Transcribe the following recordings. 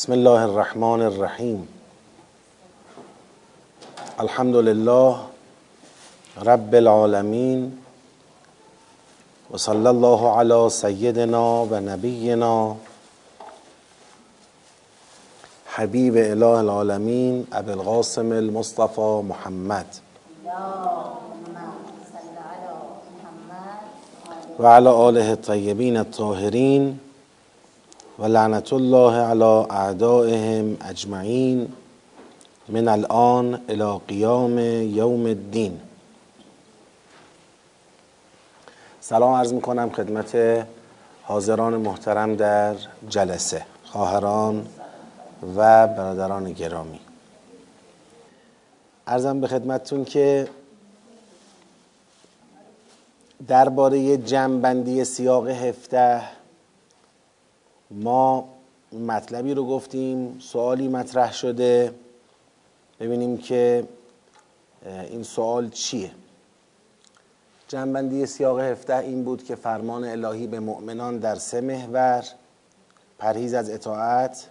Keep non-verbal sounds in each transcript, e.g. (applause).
بسم الله الرحمن الرحیم. الحمد لله رب العالمین و صلی الله علی سیدنا و نبینا حبیب اله العالمین ابو القاسم المصطفى محمد. و علی آله الطیبین الطاهرین و لعنت الله علی اعدائهم اجمعین من الان الى قیام یوم الدین. سلام عرض می کنم خدمت حاضران محترم در جلسه خواهران و برادران گرامی. ارزم به خدمتتون که درباره جمعبندی سیاق هفته ما مطلبی رو گفتیم سوالی مطرح شده. ببینیم که این سوال چیه؟ جنبندی سیاق هفته این بود که فرمان الهی به مؤمنان در سه محور پرهیز از اطاعت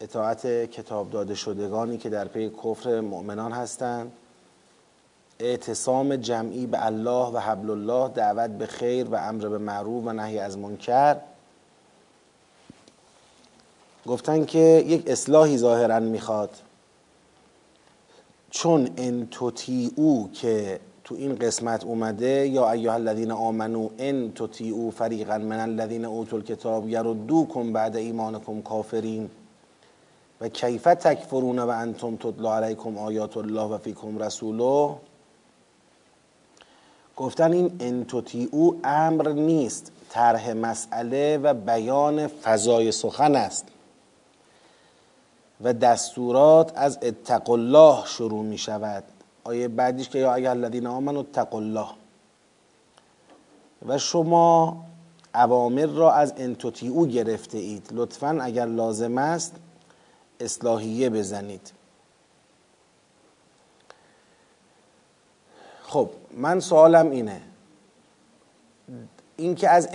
اطاعت کتاب داده شدگانی که در پی کفر مؤمنان هستند اعتصام جمعی به الله و حبل الله دعوت به خیر و امر به معروف و نهی از منکر گفتن که یک اصلاحی ظاهرا می‌خواد. چون ان او که تو این قسمت اومده یا ایها الذین آمنو ان او فریقا من الذین اوتوا الکتاب یردوکم بعد ایمانکم کافرین. و کیف تکفرون و انتم تتلا علیکم آیات الله و فیکم رسوله؟ گفتن این ان او امر نیست طرح مسئله و بیان فضای سخن است. و دستورات از اتق الله شروع می شود آیه بعدیش که یا اگر الذین آمنوا اتقوا الله. و شما اوامر را از او گرفته اید. لطفا اگر لازم است اصلاحیه بزنید. خب من سوالم اینه. اینکه از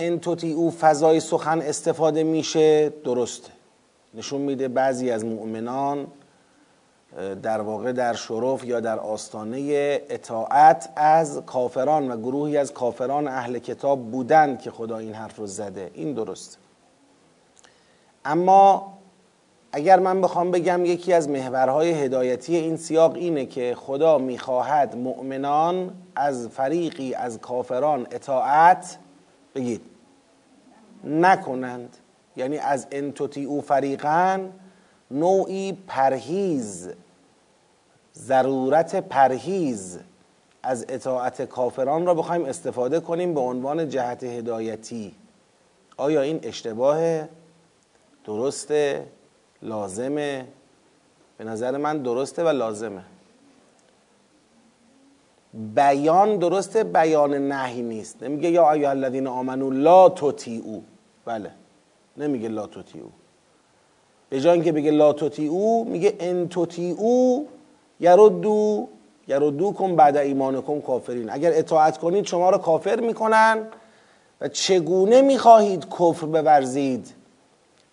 او فضای سخن استفاده میشه درسته. نشون میده بعضی از مؤمنان در واقع در شرف یا در آستانه اطاعت از کافران و گروهی از کافران اهل کتاب بودند که خدا این حرف رو زده. این درست. اما اگر من بخوام بگم یکی از محورهای هدایتی این سیاق اینه که خدا می‌خواهد مؤمنان از فریقی از کافران اطاعت بگید. نکنند. یعنی از انتوتی او فریقا نوعی پرهیز ضرورت پرهیز از اطاعت کافران را بخوایم استفاده کنیم به عنوان جهت هدایتی. آیا این اشتباه درسته لازمه به نظر من درسته و لازمه. بیان درسته بیان نهی نیست. نمیگه یا ایها الذین آمنو لا تطیعوا. بله. نمیگه لا او. به جای اینکه بگه لا او میگه ان او یردو یردو کن بعد ایمانکم کافرین. اگر اطاعت کنید شما رو کافر می‌کنن و چگونه می‌خواهید کفر بورزید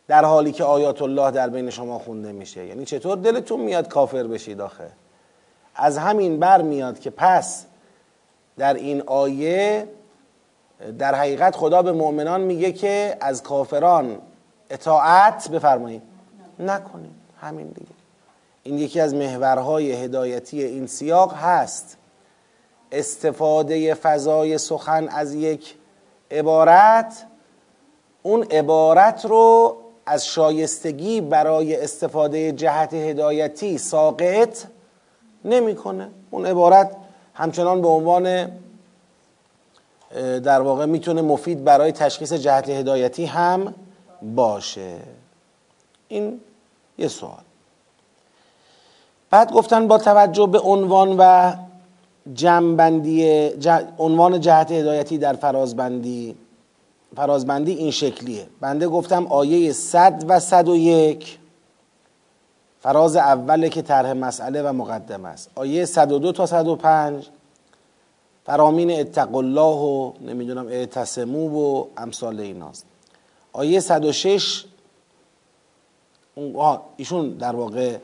در حالی که آیات الله در بین شما خونده میشه؟ یعنی چطور دلتون میاد کافر بشید آخه؟ از همین بر میاد که پس در این آیه در حقیقت خدا به مؤمنان میگه که از کافران اطاعت بفرمایید. نکنید. همین دیگه. این یکی از محورهای هدایتی این سیاق هست. استفاده فضای سخن از یک عبارت اون عبارت رو از شایستگی برای استفاده جهت هدایتی ساقط نمی‌کنه. اون عبارت همچنان به عنوان در واقع می‌تونه مفید برای تشخیص جهت هدایتی هم باشه. این یه سوال. بعد گفتن با توجه به عنوان و جمعبندی عنوان جهت هدایتی در فرازبندی فرازبندی این شکلیه. بنده گفتم آیه صد و صد و یک فراز اوله که طرح مسئله و مقدمه است. آیه 102 تا 105 فرامین اتق الله و نمی‌دونم اعتصمو و امثال ایناست. آیه 106 ایشون در واقع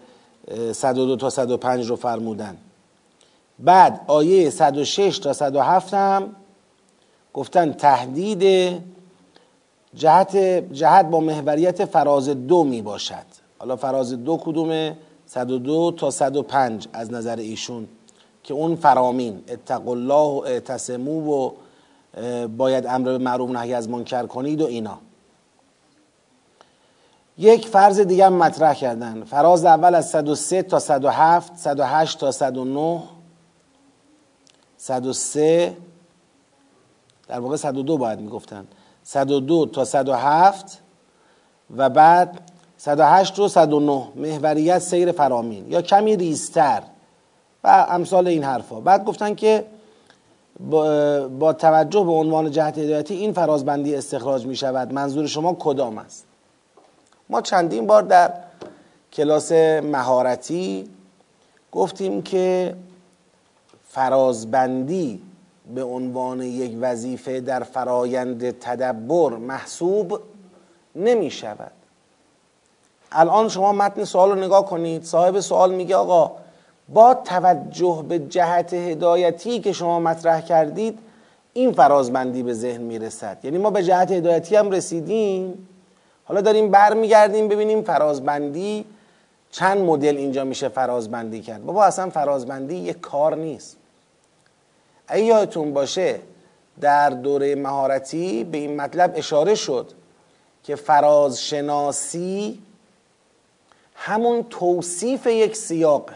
102 تا 105 رو فرمودن. بعد آیه 106 تا 107 هم گفتن تهدید جهت جهت با محوریت فراز دو می باشد حالا فراز دو کدومه؟ 102 تا 105 از نظر ایشون. که اون فرامین اتق الله و اعتصمو و باید امر به معروف نهی از منکر کنید و اینا یک فرض دیگه هم مطرح کردن فراز اول از 103 تا 107 108 تا 109 103 در واقع 102 باید می‌گفتن 102 تا 107 و بعد 108 و 109 محوریت سیر فرامین یا کمی ریستر و امثال این حرفا. بعد گفتن که با, توجه به عنوان جهت هدایتی این فرازبندی استخراج می شود منظور شما کدام است؟ ما چندین بار در کلاس مهارتی گفتیم که فرازبندی به عنوان یک وظیفه در فرایند تدبر محسوب نمی شود الان شما متن سوال رو نگاه کنید. صاحب سوال میگه آقا با توجه به جهت هدایتی که شما مطرح کردید این فرازبندی به ذهن می‌رسد. یعنی ما به جهت هدایتی هم رسیدیم. حالا داریم برمیگردیم ببینیم فرازبندی چند مدل اینجا میشه فرازبندی کرد. بابا اصلا فرازبندی یک کار نیست. اگه یادتون باشه در دوره مهارتی به این مطلب اشاره شد که فرازشناسی همون توصیف یک سیاق.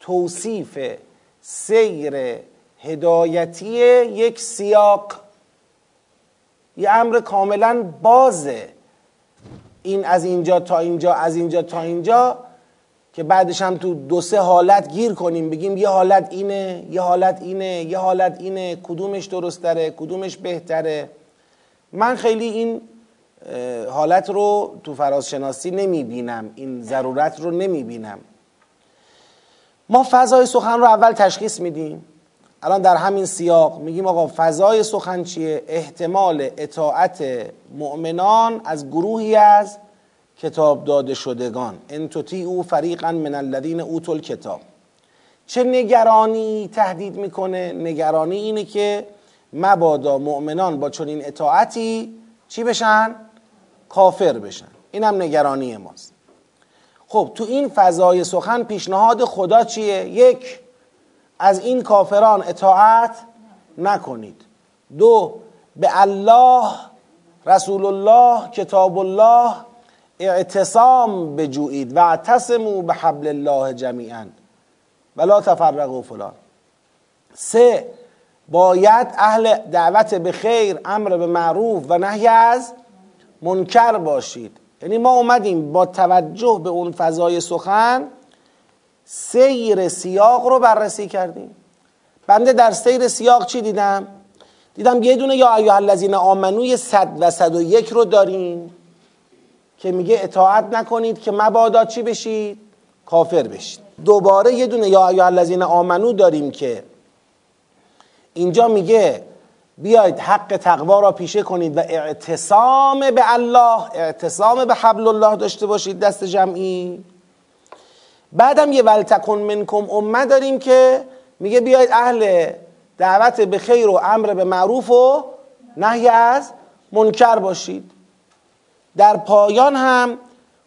توصیف سیر هدایتی یک سیاق. یه امر کاملا بازه. این از اینجا تا اینجا از اینجا تا اینجا که بعدش هم تو دو سه حالت گیر کنیم. بگیم یه حالت اینه یه حالت اینه یه حالت اینه. کدومش درست داره کدومش بهتره. من خیلی این حالت رو تو فرازشناسی نمی بینم این ضرورت رو نمی بینم ما فضای سخن رو اول تشخیص میدیم. الان در همین سیاق میگیم آقا فضای سخن چیه؟ احتمال اطاعت مؤمنان از گروهی از کتاب داده شدگان. ان او فریقا من الذین اوتوا الکتاب. چه نگرانی تهدید می‌کنه؟ نگرانی اینه که مبادا مؤمنان با چنین اطاعتی چی بشن؟ کافر بشن. اینم نگرانی ماست. خب تو این فضای سخن پیشنهاد خدا چیه؟ یک از این کافران اطاعت نکنید. دو به الله رسول الله کتاب الله اعتصام بجویید. و اعتصموا به حبل الله جمیعا. ولا تفرقوا فلان. سه باید اهل دعوت به خیر امر به معروف و نهی از منکر باشید. یعنی ما اومدیم با توجه به اون فضای سخن سیر سیاق رو بررسی کردیم بنده در سیر سیاق چی دیدم؟ دیدم یه دونه یا ایوه الذین آمنوی صد و صد و یک رو داریم که میگه اطاعت نکنید که مبادا چی بشید؟ کافر بشید دوباره یه دونه یا ایوه الذین آمنو داریم که اینجا میگه بیاید حق تقوا را پیشه کنید و اعتصام به الله اعتصام به حبل الله داشته باشید دست جمعی. بعدم یه ولتکن منکم امه داریم که میگه بیاید اهل دعوت به خیر و امر به معروف و نهی از منکر باشید. در پایان هم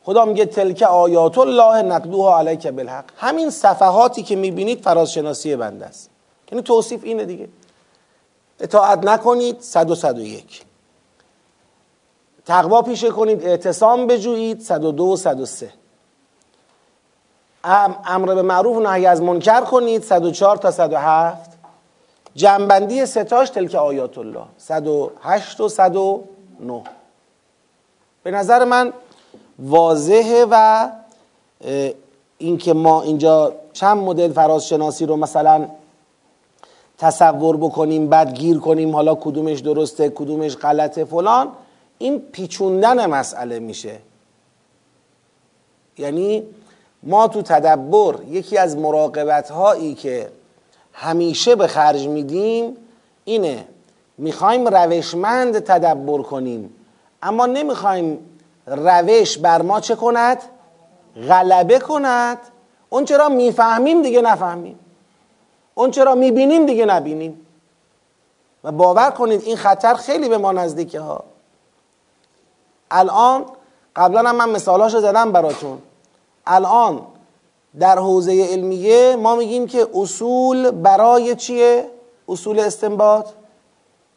خدا میگه تلک آیات الله نقدوها علیک بالحق. همین صفحاتی که می‌بینید فرازشناسی بنده است. یعنی توصیف اینه دیگه. اطاعت نکنید صد و صد و یک. تقوا پیشه کنید اعتصام بجویید صد و دو و صد و سه. امر به معروف نهی از منکر کنید 104 تا 107 جنبندی ستاش تلک آیات الله 108 و 109 به نظر من واضحه و اینکه ما اینجا چند مدل فرازشناسی رو مثلا تصور بکنیم بعد گیر کنیم حالا کدومش درسته کدومش غلطه فلان. این پیچوندن مسئله میشه. یعنی ما تو تدبر یکی از مراقبت هایی که همیشه به خرج میدیم اینه می‌خوایم روشمند تدبر کنیم اما نمی‌خوایم روش بر ما چه کند؟ غلبه کند. اون چرا می‌فهمیم دیگه نفهمیم. اون چرا می‌بینیم دیگه نبینیم. و باور کنید این خطر خیلی به ما نزدیکه ها. الان قبلا هم من مثالاشو زدم براتون. الان در حوزه علمیه ما میگیم که اصول برای چیه؟ اصول استنباط.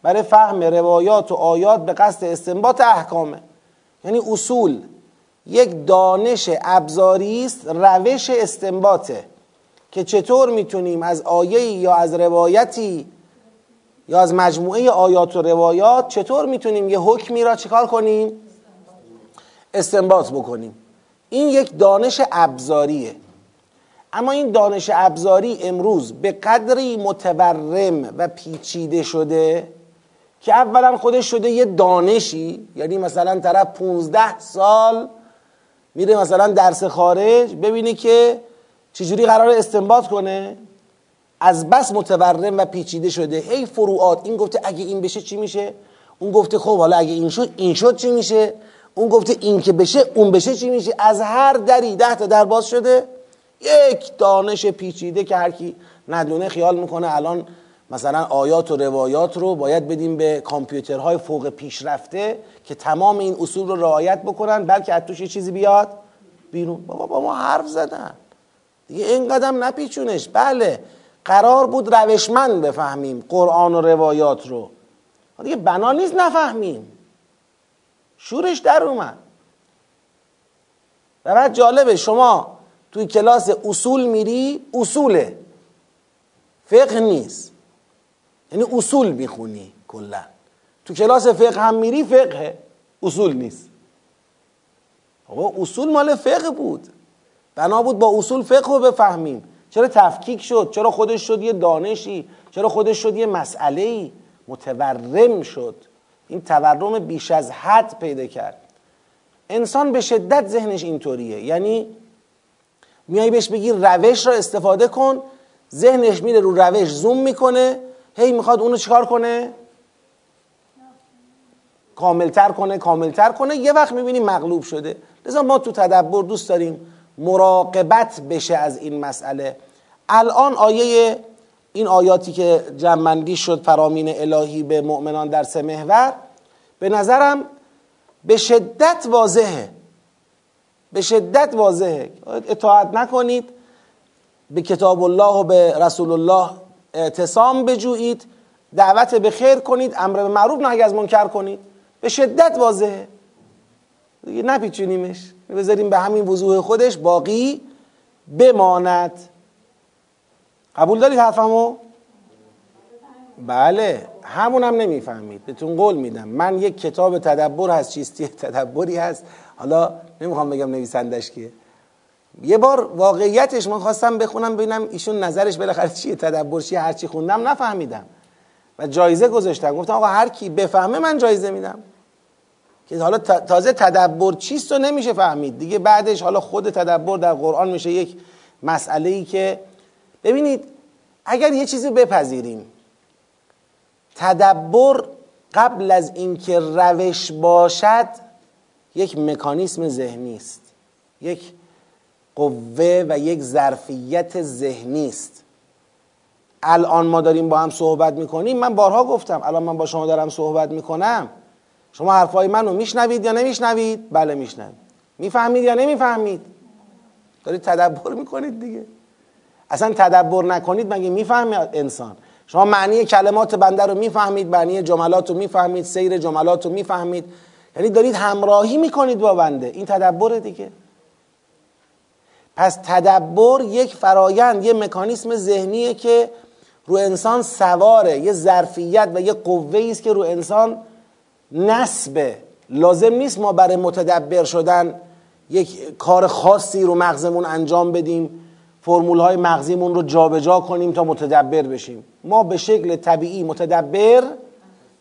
برای فهم روایات و آیات به قصد استنباط احکامه. یعنی اصول یک دانش ابزاری است روش استنباطه. که چطور می‌تونیم از آیه یا از روایتی یا از مجموعه آیات و روایات چطور می‌تونیم یه حکمی را چکار کنیم؟ استنباط بکنیم. این یک دانش ابزاریه. اما این دانش ابزاری امروز به قدری متورم و پیچیده شده که اولا خودش شده یه دانشی یعنی مثلا طرف 15 سال میره مثلا درس خارج ببینه که چجوری قرار استنباط کنه؟ از بس متورم و پیچیده شده. هی فروعات این گفته اگه این بشه چی میشه؟ اون گفته خب حالا اگه این شد این شد چی میشه؟ اون گفته این که بشه اون بشه چی میشه؟ از هر دری ده تا در باز شده یک دانش پیچیده که هر کی ندونه خیال می‌کنه الان مثلا آیات و روایات رو باید بدیم به کامپیوترهای فوق پیشرفته که تمام این اصول رو رعایت بکنن بلکه از توش یه چیزی بیاد بیرون. بابا با ما حرف زدن. دیگه این قدم نپیچونش. بله قرار بود روشمند بفهمیم قرآن و روایات رو. دیگه بنا نیست نفهمیم. شورش در اومد. و بعد جالبه شما توی کلاس اصول میری اصوله. فقه نیست. یعنی اصول می‌خونی کلا. تو کلاس فقه هم میری فقه اصول نیست. آقا اصول مال فقه بود. بنا بود با اصول فقه رو بفهمیم. چرا تفکیک شد؟ چرا خودش شد یه دانشی؟ چرا خودش شد یه مسئله ای متورم شد. این تورم بیش از حد پیدا کرد. انسان به شدت ذهنش اینطوریه. یعنی میای بهش بگی روش را استفاده کن ذهنش میره رو روش زوم می‌کنه. هی می‌خواد اونو چیکار کنه؟ کاملتر کنه کاملتر کنه. یه وقت می‌بینیم مغلوب شده. لذا ما تو تدبر دوست داریم مراقبت بشه از این مسئله. الان آیه این آیاتی که جمعندی شد فرامین الهی به مؤمنان در سه محور به نظرم به شدت واضحه. به شدت واضحه. اطاعت نکنید به کتاب الله و به رسول الله اعتصام بجویید دعوت به خیر کنید امر به معروف نهی از منکر کنید. به شدت واضحه. دیگه نپیچونیمش. بذاریم به همین وضوح خودش باقی بماند. قبول دارید حرفمو؟ بله. همون هم نمی‌فهمید. بهتون قول میدم. من یک کتاب تدبر هست چیستی تدبری هست. حالا نمی‌خوام بگم نویسندش کیه. یه بار واقعیتش من خواستم بخونم ببینم ایشون نظرش بالاخره چیه تدبر چیه هر چی خوندم نفهمیدم. و جایزه گذاشتم. گفتم آقا هر کی بفهمه من جایزه میدم. که حالا تازه تدبر چیست و نمیشه فهمید. دیگه بعدش حالا خود تدبر در قرآن میشه یک مسئله ای که ببینید اگر یه چیزی بپذیریم تدبر قبل از اینکه روش باشد یک مکانیسم ذهنی است یک قوه و یک ظرفیت ذهنی است. الان ما داریم با هم صحبت می‌کنیم. من بارها گفتم الان من با شما دارم صحبت می‌کنم. شما حرفای منو میشنوید یا نمیشنوید؟ بله میشنوید. می‌فهمید یا نمی‌فهمید؟ دارید تدبر می‌کنید دیگه. اصلا تدبر نکنید مگه می‌فهمید انسان؟ شما معنی کلمات بنده رو می‌فهمید معنی جملات رو می‌فهمید سیر جملات رو می‌فهمید. یعنی دارید همراهی می‌کنید با بنده. این تدبر دیگه. پس تدبر یک فرایند یه مکانیسم ذهنیه که رو انسان سواره یه ظرفیت و یه قوه است که رو انسان نسبه لازم نیست ما برای متدبر شدن یک کار خاصی رو مغزمون انجام بدیم فرمول های مغزیمون رو جابجا جا کنیم تا متدبر بشیم. ما به شکل طبیعی متدبر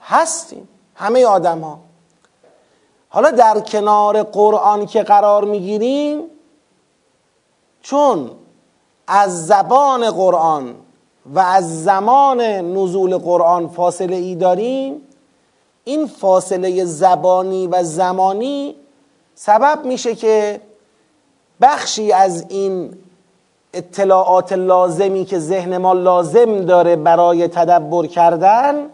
هستیم همه آدم ها حالا در کنار قرآن که قرار می‌گیریم چون از زبان قرآن و از زمان نزول قرآن فاصله ای داریم این فاصله زبانی و زمانی سبب میشه که بخشی از این اطلاعات لازمی که ذهن ما لازم داره برای تدبر کردن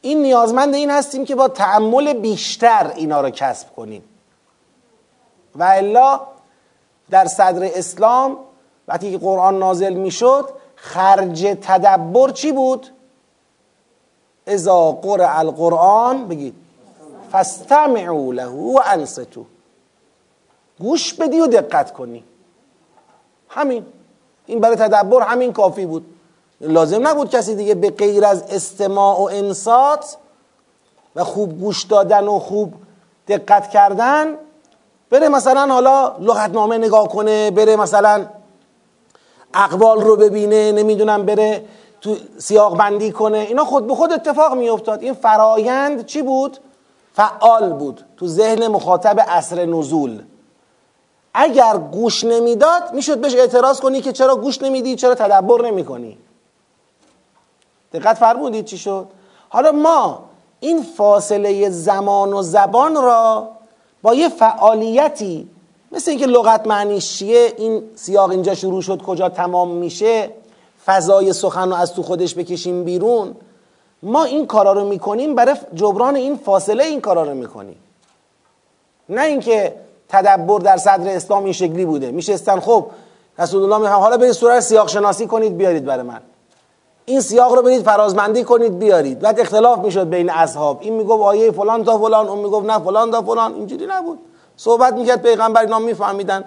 این نیازمند این هستیم که با تعمل بیشتر اینا رو کسب کنیم و الا در صدر اسلام وقتی که قرآن نازل می‌شد خرج تدبر چی بود؟ اذا قرع القرآن بگید فاستمعوا له و انصتو گوش بدی و دقت کنی. همین. این برای تدبر همین کافی بود. لازم نبود کسی دیگه به غیر از استماع و انصات و خوب گوش دادن و خوب دقت کردن بره مثلا حالا لغتنامه نگاه کنه بره مثلا اقوال رو ببینه نمی‌دونم بره تو سیاق بندی کنه اینا خود به خود اتفاق میافتاد. این فرایند چی بود؟ فعال بود تو ذهن مخاطب اصر نزول. اگر گوش نمی‌داد می‌شد بهش اعتراض کنی که چرا گوش نمیدی چرا تدبر نمی‌کنی. دقت فرمودید چی شد؟ حالا ما این فاصله زمان و زبان را با یه فعالیتی مثل اینکه لغت معنیش چیه این سیاق اینجا شروع شد کجا تمام میشه فضای سخن رو از تو خودش بکشیم بیرون ما این کارا رو می‌کنیم برای جبران این فاصله این کارا رو می‌کنیم. نه اینکه تدبر در صدر اسلام این شکلی بوده. میشستن خب رسول الله میگه حالا برید سوره سیاق شناسی کنید بیارید برای من. این سیاق رو برید فرازمندی کنید بیارید. بعد اختلاف می‌شد بین اصحاب. این می‌گفت آیه فلان تا فلان اون می‌گفت نه فلان تا فلان. اینجوری نبود. صحبت می‌کرد پیغمبر اینا میفهمیدن.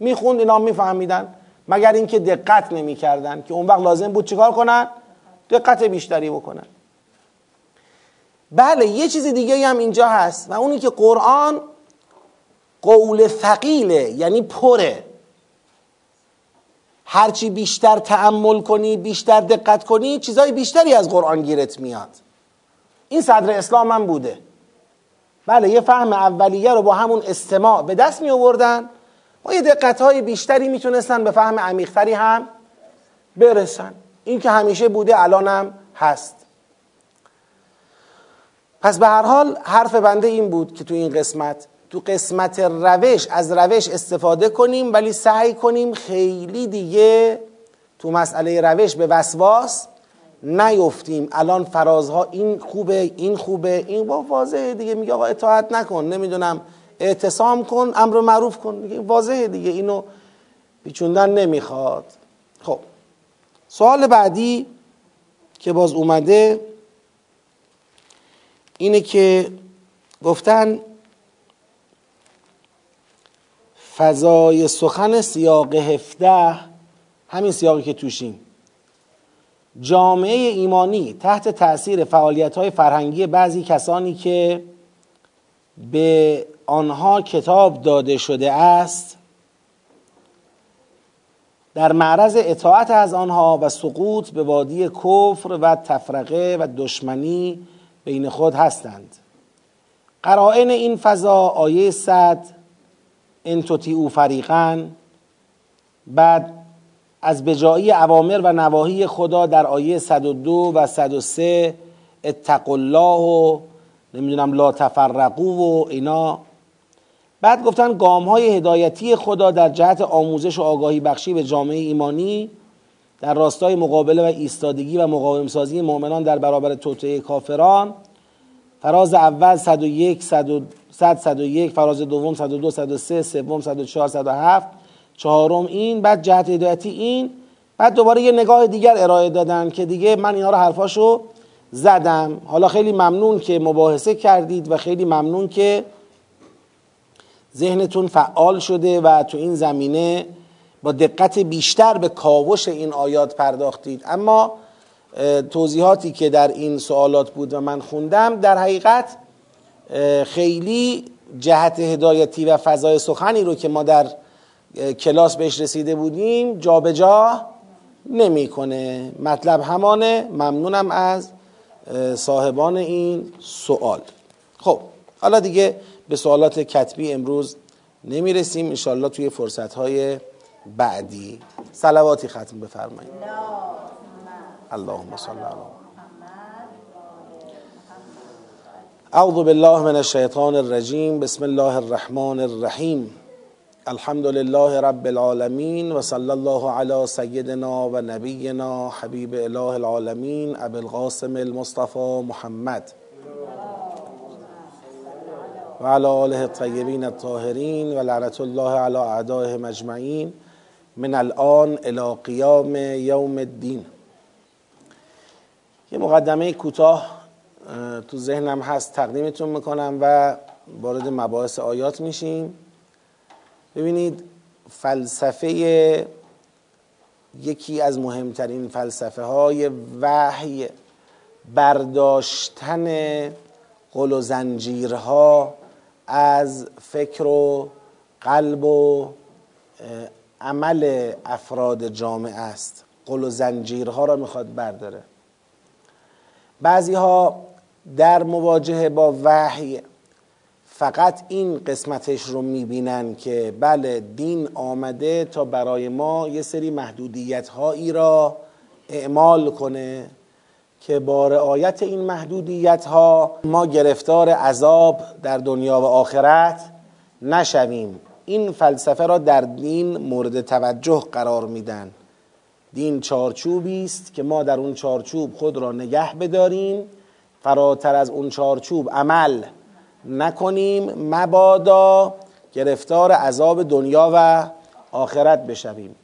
می‌خوند اینا میفهمیدن. مگر اینکه دقت نمی‌کردن که اون وقت لازم بود چیکار کنن؟ دقت بیشتری بکنن. بله یه چیز دیگه هم اینجا هست و اونی که قرآن قول ثقیله یعنی پره. هرچی بیشتر تعمل کنی بیشتر دقت کنی چیزای بیشتری از قرآن گیرت میاد. این صدر اسلام هم بوده. بله یه فهم اولیه رو با همون استماع به دست می آوردن با یه دقت های بیشتری می‌تونستن به فهم عمیقتری هم برسن. این که همیشه بوده الانم هست. پس به هر حال حرف بنده این بود که تو این قسمت تو قسمت روش از روش استفاده کنیم ولی سعی کنیم خیلی دیگه تو مسئله روش به وسواس نیفتیم. الان فرازها این خوبه این خوبه این با واضحه دیگه. میگه آقا اطاعت نکن. نمی‌دونم اعتصام کن امر معروف کن. دیگه واضحه دیگه اینو پیچوندن نمی‌خواد. خب سوال بعدی که باز اومده اینه که گفتن فضای سخن سیاق هفته همین سیاقی که توشیم جامعه ایمانی تحت تاثیر فعالیت های فرهنگی بعضی کسانی که به آنها کتاب داده شده است در معرض اطاعت از آنها و سقوط به وادی کفر و تفرقه و دشمنی بین خود هستند. قرائن این فضا آیه صد ان او فریقا بعد از بجایی اوامر و نواهی خدا در آیه 102 و 103 اتقوا الله و نمی‌دونم لا تفرقو و اینا بعد گفتن گام های هدایتی خدا در جهت آموزش و آگاهی بخشی به جامعه ایمانی در راستای مقابله و ایستادگی و مقاوم سازی مؤمنان در برابر توطئه کافران. فراز اول 101 100 101 فراز دوم 102 103 سوم 104 107 چهارم این بعد جهت هدایتی این. بعد دوباره یه نگاه دیگر ارائه دادن که دیگه من اینا رو حرفاشو زدم. حالا خیلی ممنون که مباحثه کردید و خیلی ممنون که ذهنتون فعال شده و تو این زمینه با دقت بیشتر به کاوش این آیات پرداختید. اما توضیحاتی که در این سوالات بود و من خوندم در حقیقت خیلی جهت هدایتی و فضای سخنی رو که ما در کلاس بهش رسیده بودیم جابجا نمی‌کنه. مطلب همانه ممنونم از صاحبان این سوال. خب حالا دیگه به سوالات کتبی امروز نمی‌رسیم. انشالله توی فرصت های بعدی سلواتی ختم بفرمایید. اللهم صل علی اعوذ بالله من الشیطان الرجیم. بسم الله الرحمن الرحیم. الحمد لله رب العالمین و صلی الله علی سیدنا و نبینا حبیب اله العالمین ابو القاسم المصطفى محمد. و علی آله الطیبین الطاهرین و لعنت الله علی اعدائهم اجمعین من الان الى قیام یوم الدین. یه مقدمه کوتاه تو ذهنم هست تقدیمتون می‌کنم و وارد مباحث آیات میشیم. ببینید فلسفه یکی از مهمترین فلسفه های وحی برداشتن قل و زنجیرها از فکر و قلب و عمل افراد جامعه است. قل و زنجیرها را می‌خواد برداره. بعضی ها در مواجهه با وحی فقط این قسمتش رو می‌بینن که بله دین آمده تا برای ما یه سری محدودیت هایی را اعمال کنه. که با رعایت این محدودیت ها ما گرفتار عذاب در دنیا و آخرت نشویم. این فلسفه را در دین مورد توجه قرار میدن. دین چارچوبی است که ما در اون چارچوب خود را نگه بداریم. فراتر از اون چارچوب عمل نکنیم. مبادا گرفتار عذاب دنیا و آخرت بشویم.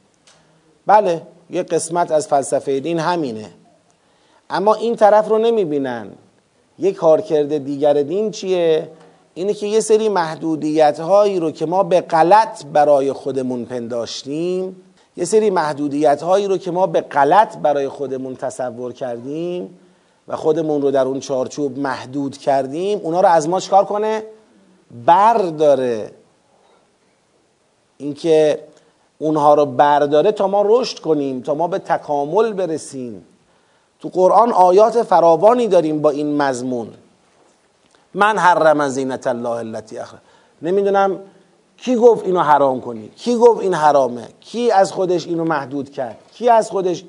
بله یه قسمت از فلسفه دین همینه. اما این طرف رو نمی‌بینن یک کارکرد دیگر دین چیه؟ اینه که یه سری محدودیت هایی رو که ما به غلط برای خودمون پنداشتیم یه سری محدودیت هایی رو که ما به غلط برای خودمون تصور کردیم و خودمون رو در اون چارچوب محدود کردیم اونا رو از ما چکار کنه؟ برداره اینکه اونها رو برداره تا ما رشد کنیم تا ما به تکامل برسیم تو قرآن آیات فراوانی داریم با این مضمون. من حرم زینت الله التي اخر نمی‌دونم کی گفت اینو حرام کنی؟ کی گفت این حرامه؟ کی از خودش اینو محدود کرد؟ کی از خودش؟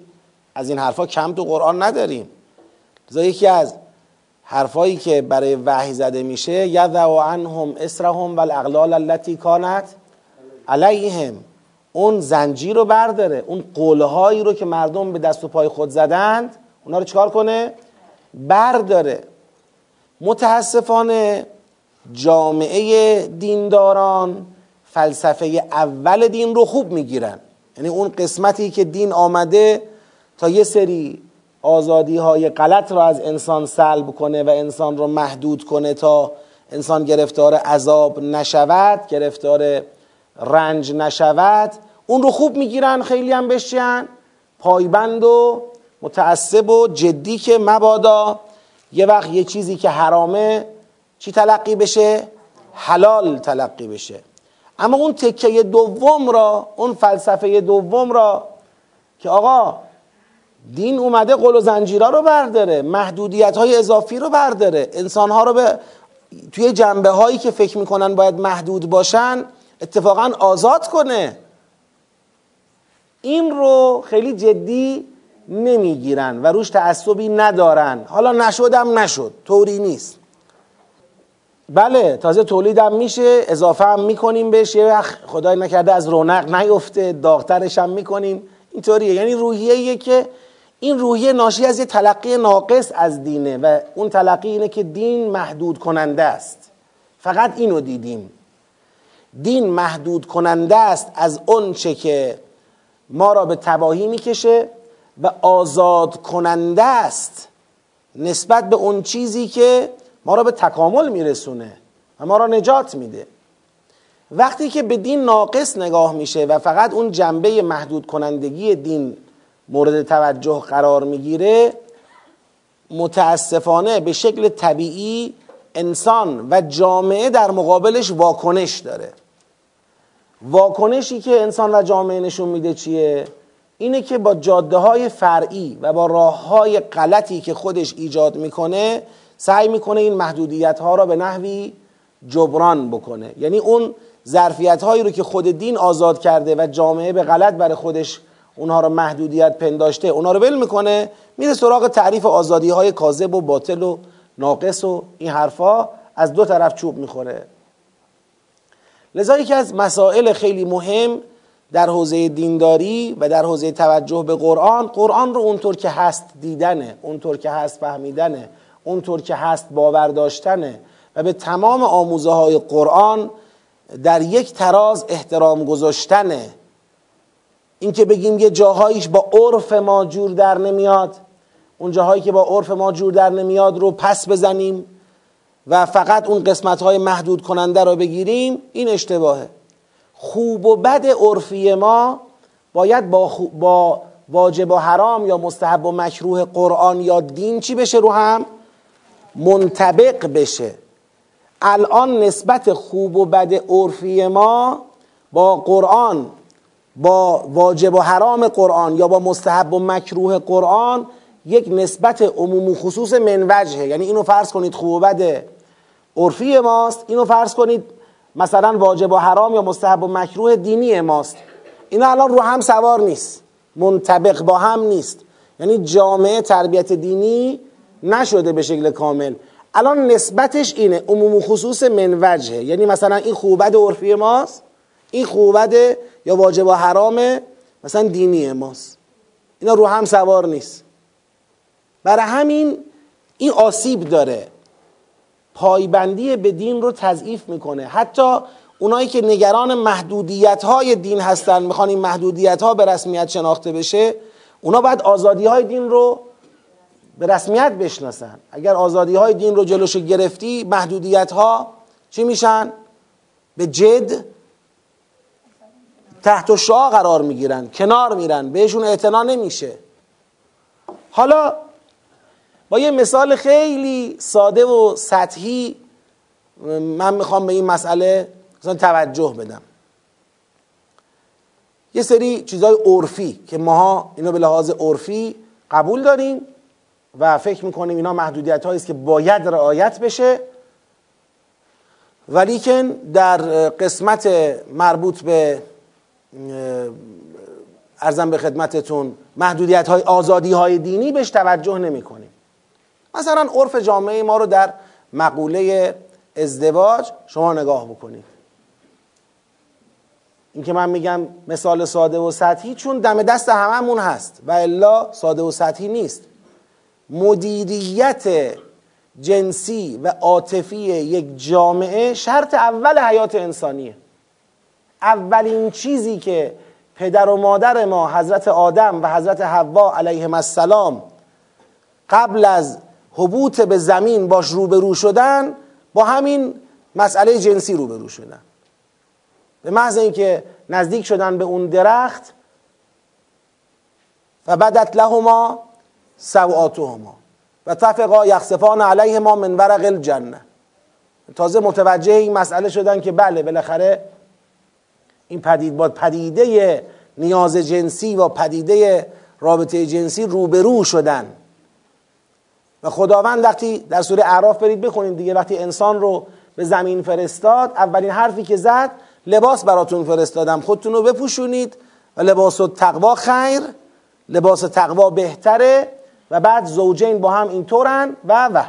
از این حرفا کم تو قرآن نداریم. یکی از حرفایی که برای وحی زده میشه یذع عنهم اسرهم والاغلال التي کانت علیهم. اون زنجیر رو برداره اون قولهایی رو که مردم به دست و پای خود زدند اونا رو چکار کنه؟ برداره. متاسفانه جامعه دینداران فلسفه اول دین رو خوب می‌گیرن. یعنی اون قسمتی که دین آمده تا یه سری آزادی های غلط رو از انسان سلب کنه و انسان رو محدود کنه تا انسان گرفتار عذاب نشود گرفتار رنج نشود اون رو خوب می‌گیرن خیلی هم بشین پایبند و متعصب و جدی که مبادا یه وقت یه چیزی که حرامه چی تلقی بشه؟ حلال تلقی بشه. اما اون تکه دوم را اون فلسفه دوم را که آقا دین اومده قل و زنجیرا رو برداره محدودیت های اضافی رو برداره. انسان ها رو به توی جنبه هایی که فکر می‌کنن باید محدود باشن اتفاقا آزاد کنه. این رو خیلی جدی نمی‌گیرن و روش تعصبی ندارن. حالا نشدم نشد. طوری نیست. بله تازه تولیدم میشه. اضافه هم می‌کنیم بهش. یه وقت خدای نکرده از رونق نیفته. داغترش هم می‌کنیم. اینطوریه. یعنی روحیه که این روحیه ناشی از یه تلقی ناقص از دینه و اون تلقی اینه که دین محدود کننده است. فقط اینو دیدیم. دین محدود کننده است از اون چه که ما را به تباهی می‌کشه و آزاد کننده است نسبت به اون چیزی که ما را به تکامل میرسونه و ما را نجات میده وقتی که به دین ناقص نگاه میشه و فقط اون جنبه محدود کنندگی دین مورد توجه قرار می‌گیره متاسفانه به شکل طبیعی انسان و جامعه در مقابلش واکنش داره واکنشی که انسان و جامعه نشون میده چیه؟ اینه که با جاده های فرعی و با راه های غلطی که خودش ایجاد می‌کنه سعی می‌کنه این محدودیت ها را به نحوی جبران بکنه. یعنی اون ظرفیت هایی رو که خود دین آزاد کرده و جامعه به غلط برای خودش اونها رو محدودیت پنداشته اونها رو ول می‌کنه میره سراغ تعریف آزادی های کاذب و باطل و ناقص و این حرفا از دو طرف چوب می‌خوره. لذا یکی از مسائل خیلی مهم در حوزه دینداری و در حوزه توجه به قرآن قرآن رو اونطور که هست دیدنه اونطور که هست فهمیدنه اونطور که هست باور داشتنه و به تمام آموزه های قرآن در یک تراز احترام گذاشتنه. اینکه بگیم یه جاهایش با عرف ما جور در نمیاد اون جاهایی که با عرف ما جور در نمیاد رو پس بزنیم و فقط اون قسمت های محدود کننده رو بگیریم این اشتباهه. خوب و بد عرفی ما باید با, با واجب و حرام یا مستحب و مکروه قرآن یا دین چی بشه رو هم؟ منطبق بشه. الان نسبت خوب و بد عرفی ما با قرآن با واجب و حرام قرآن یا با مستحب و مکروه قرآن یک نسبت عموم و خصوص منوجهه. یعنی اینو فرض کنید خوب و بد عرفی ماست اینو فرض کنید مثلا واجب و حرام یا مستحب و مکروه دینی ماست. اینا الان رو هم سوار نیست. منطبق با هم نیست. یعنی جامعه تربیت دینی نشده به شکل کامل. الان نسبتش اینه عموم و خصوص منوجهه یعنی مثلا این خوبت عرفی ماست این خوبت یا واجب و حرام مثلا دینی ماست. اینا رو هم سوار نیست. برای همین این آسیب داره. پایبندی به دین رو تضعیف می‌کنه. حتی اونایی که نگران محدودیت های دین هستن می‌خوان این محدودیت ها به رسمیت شناخته بشه اونا باید آزادی های دین رو به رسمیت بشناسن. اگر آزادی های دین رو جلوش گرفتی محدودیت ها چی میشن؟ به جد تحت شعا قرار می‌گیرن کنار میرن بهشون اعتنا نمیشه. حالا با یه مثال خیلی ساده و سطحی من می‌خوام به این مسئله مثلا توجه بدم. یه سری چیزای عرفی که ماها اینو به لحاظ عرفی قبول داریم و فکر می‌کنیم اینا محدودیت است که باید رعایت بشه. ولیکن در قسمت مربوط به ارزم به خدمتتون محدودیت های آزادی های دینی بهش توجه نمی کنیم مثلا عرف جامعه ما رو در مقوله ازدواج شما نگاه بکنید. این که من میگم مثال ساده و سطحی چون دم دست هممون هست و الا ساده و سطحی نیست. مدیریت جنسی و عاطفی یک جامعه شرط اول حیات انسانیه. اولین چیزی که پدر و مادر ما حضرت آدم و حضرت حوا علیهم السلام قبل از حبوط به زمین باش روبرو شدن با همین مسئله جنسی روبرو شدن. به محض اینکه نزدیک شدن به اون درخت و بدت لهما سوآتهما. و تفقا یخصفان علیهما من ورق الجنه. تازه متوجه این مسئله شدن که بله بالاخره این پدید با پدیده نیاز جنسی و پدیده رابطه جنسی روبرو شدن. و خداوند وقتی در سوره اعراف برید بخونید دیگه وقتی انسان رو به زمین فرستاد اولین حرفی که زد لباس براتون فرستادم خودتون رو بپوشونید و لباس و تقوا خیر لباس تقوا بهتره و بعد زوجین با هم اینطورن و و.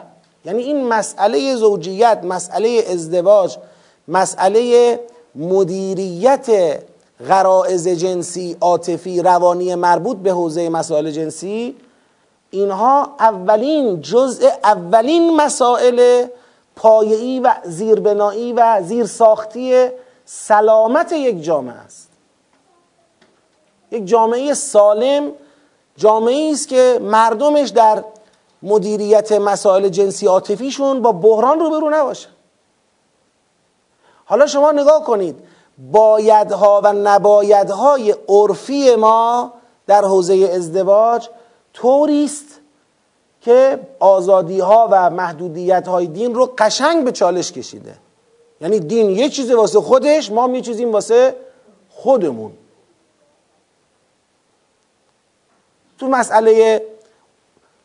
یعنی این مسئله زوجیت مسئله ازدواج مسئله مدیریت غرائز جنسی عاطفی روانی مربوط به حوزه مسائل جنسی اینها اولین جزء اولین مسائل پایه‌ای و زیربنایی و زیرساختی سلامت یک جامعه است. یک جامعه سالم جامعه است که مردمش در مدیریت مسائل جنسی عاطفیشون با بحران روبرو نباشه. حالا شما نگاه کنید بایدها و نبایدهای عرفی ما در حوزه ازدواج طوری است که آزادی ها و محدودیت های دین رو قشنگ به چالش کشیده. یعنی دین یه چیز واسه خودش ما یه چیزیم واسه خودمون. تو مسئله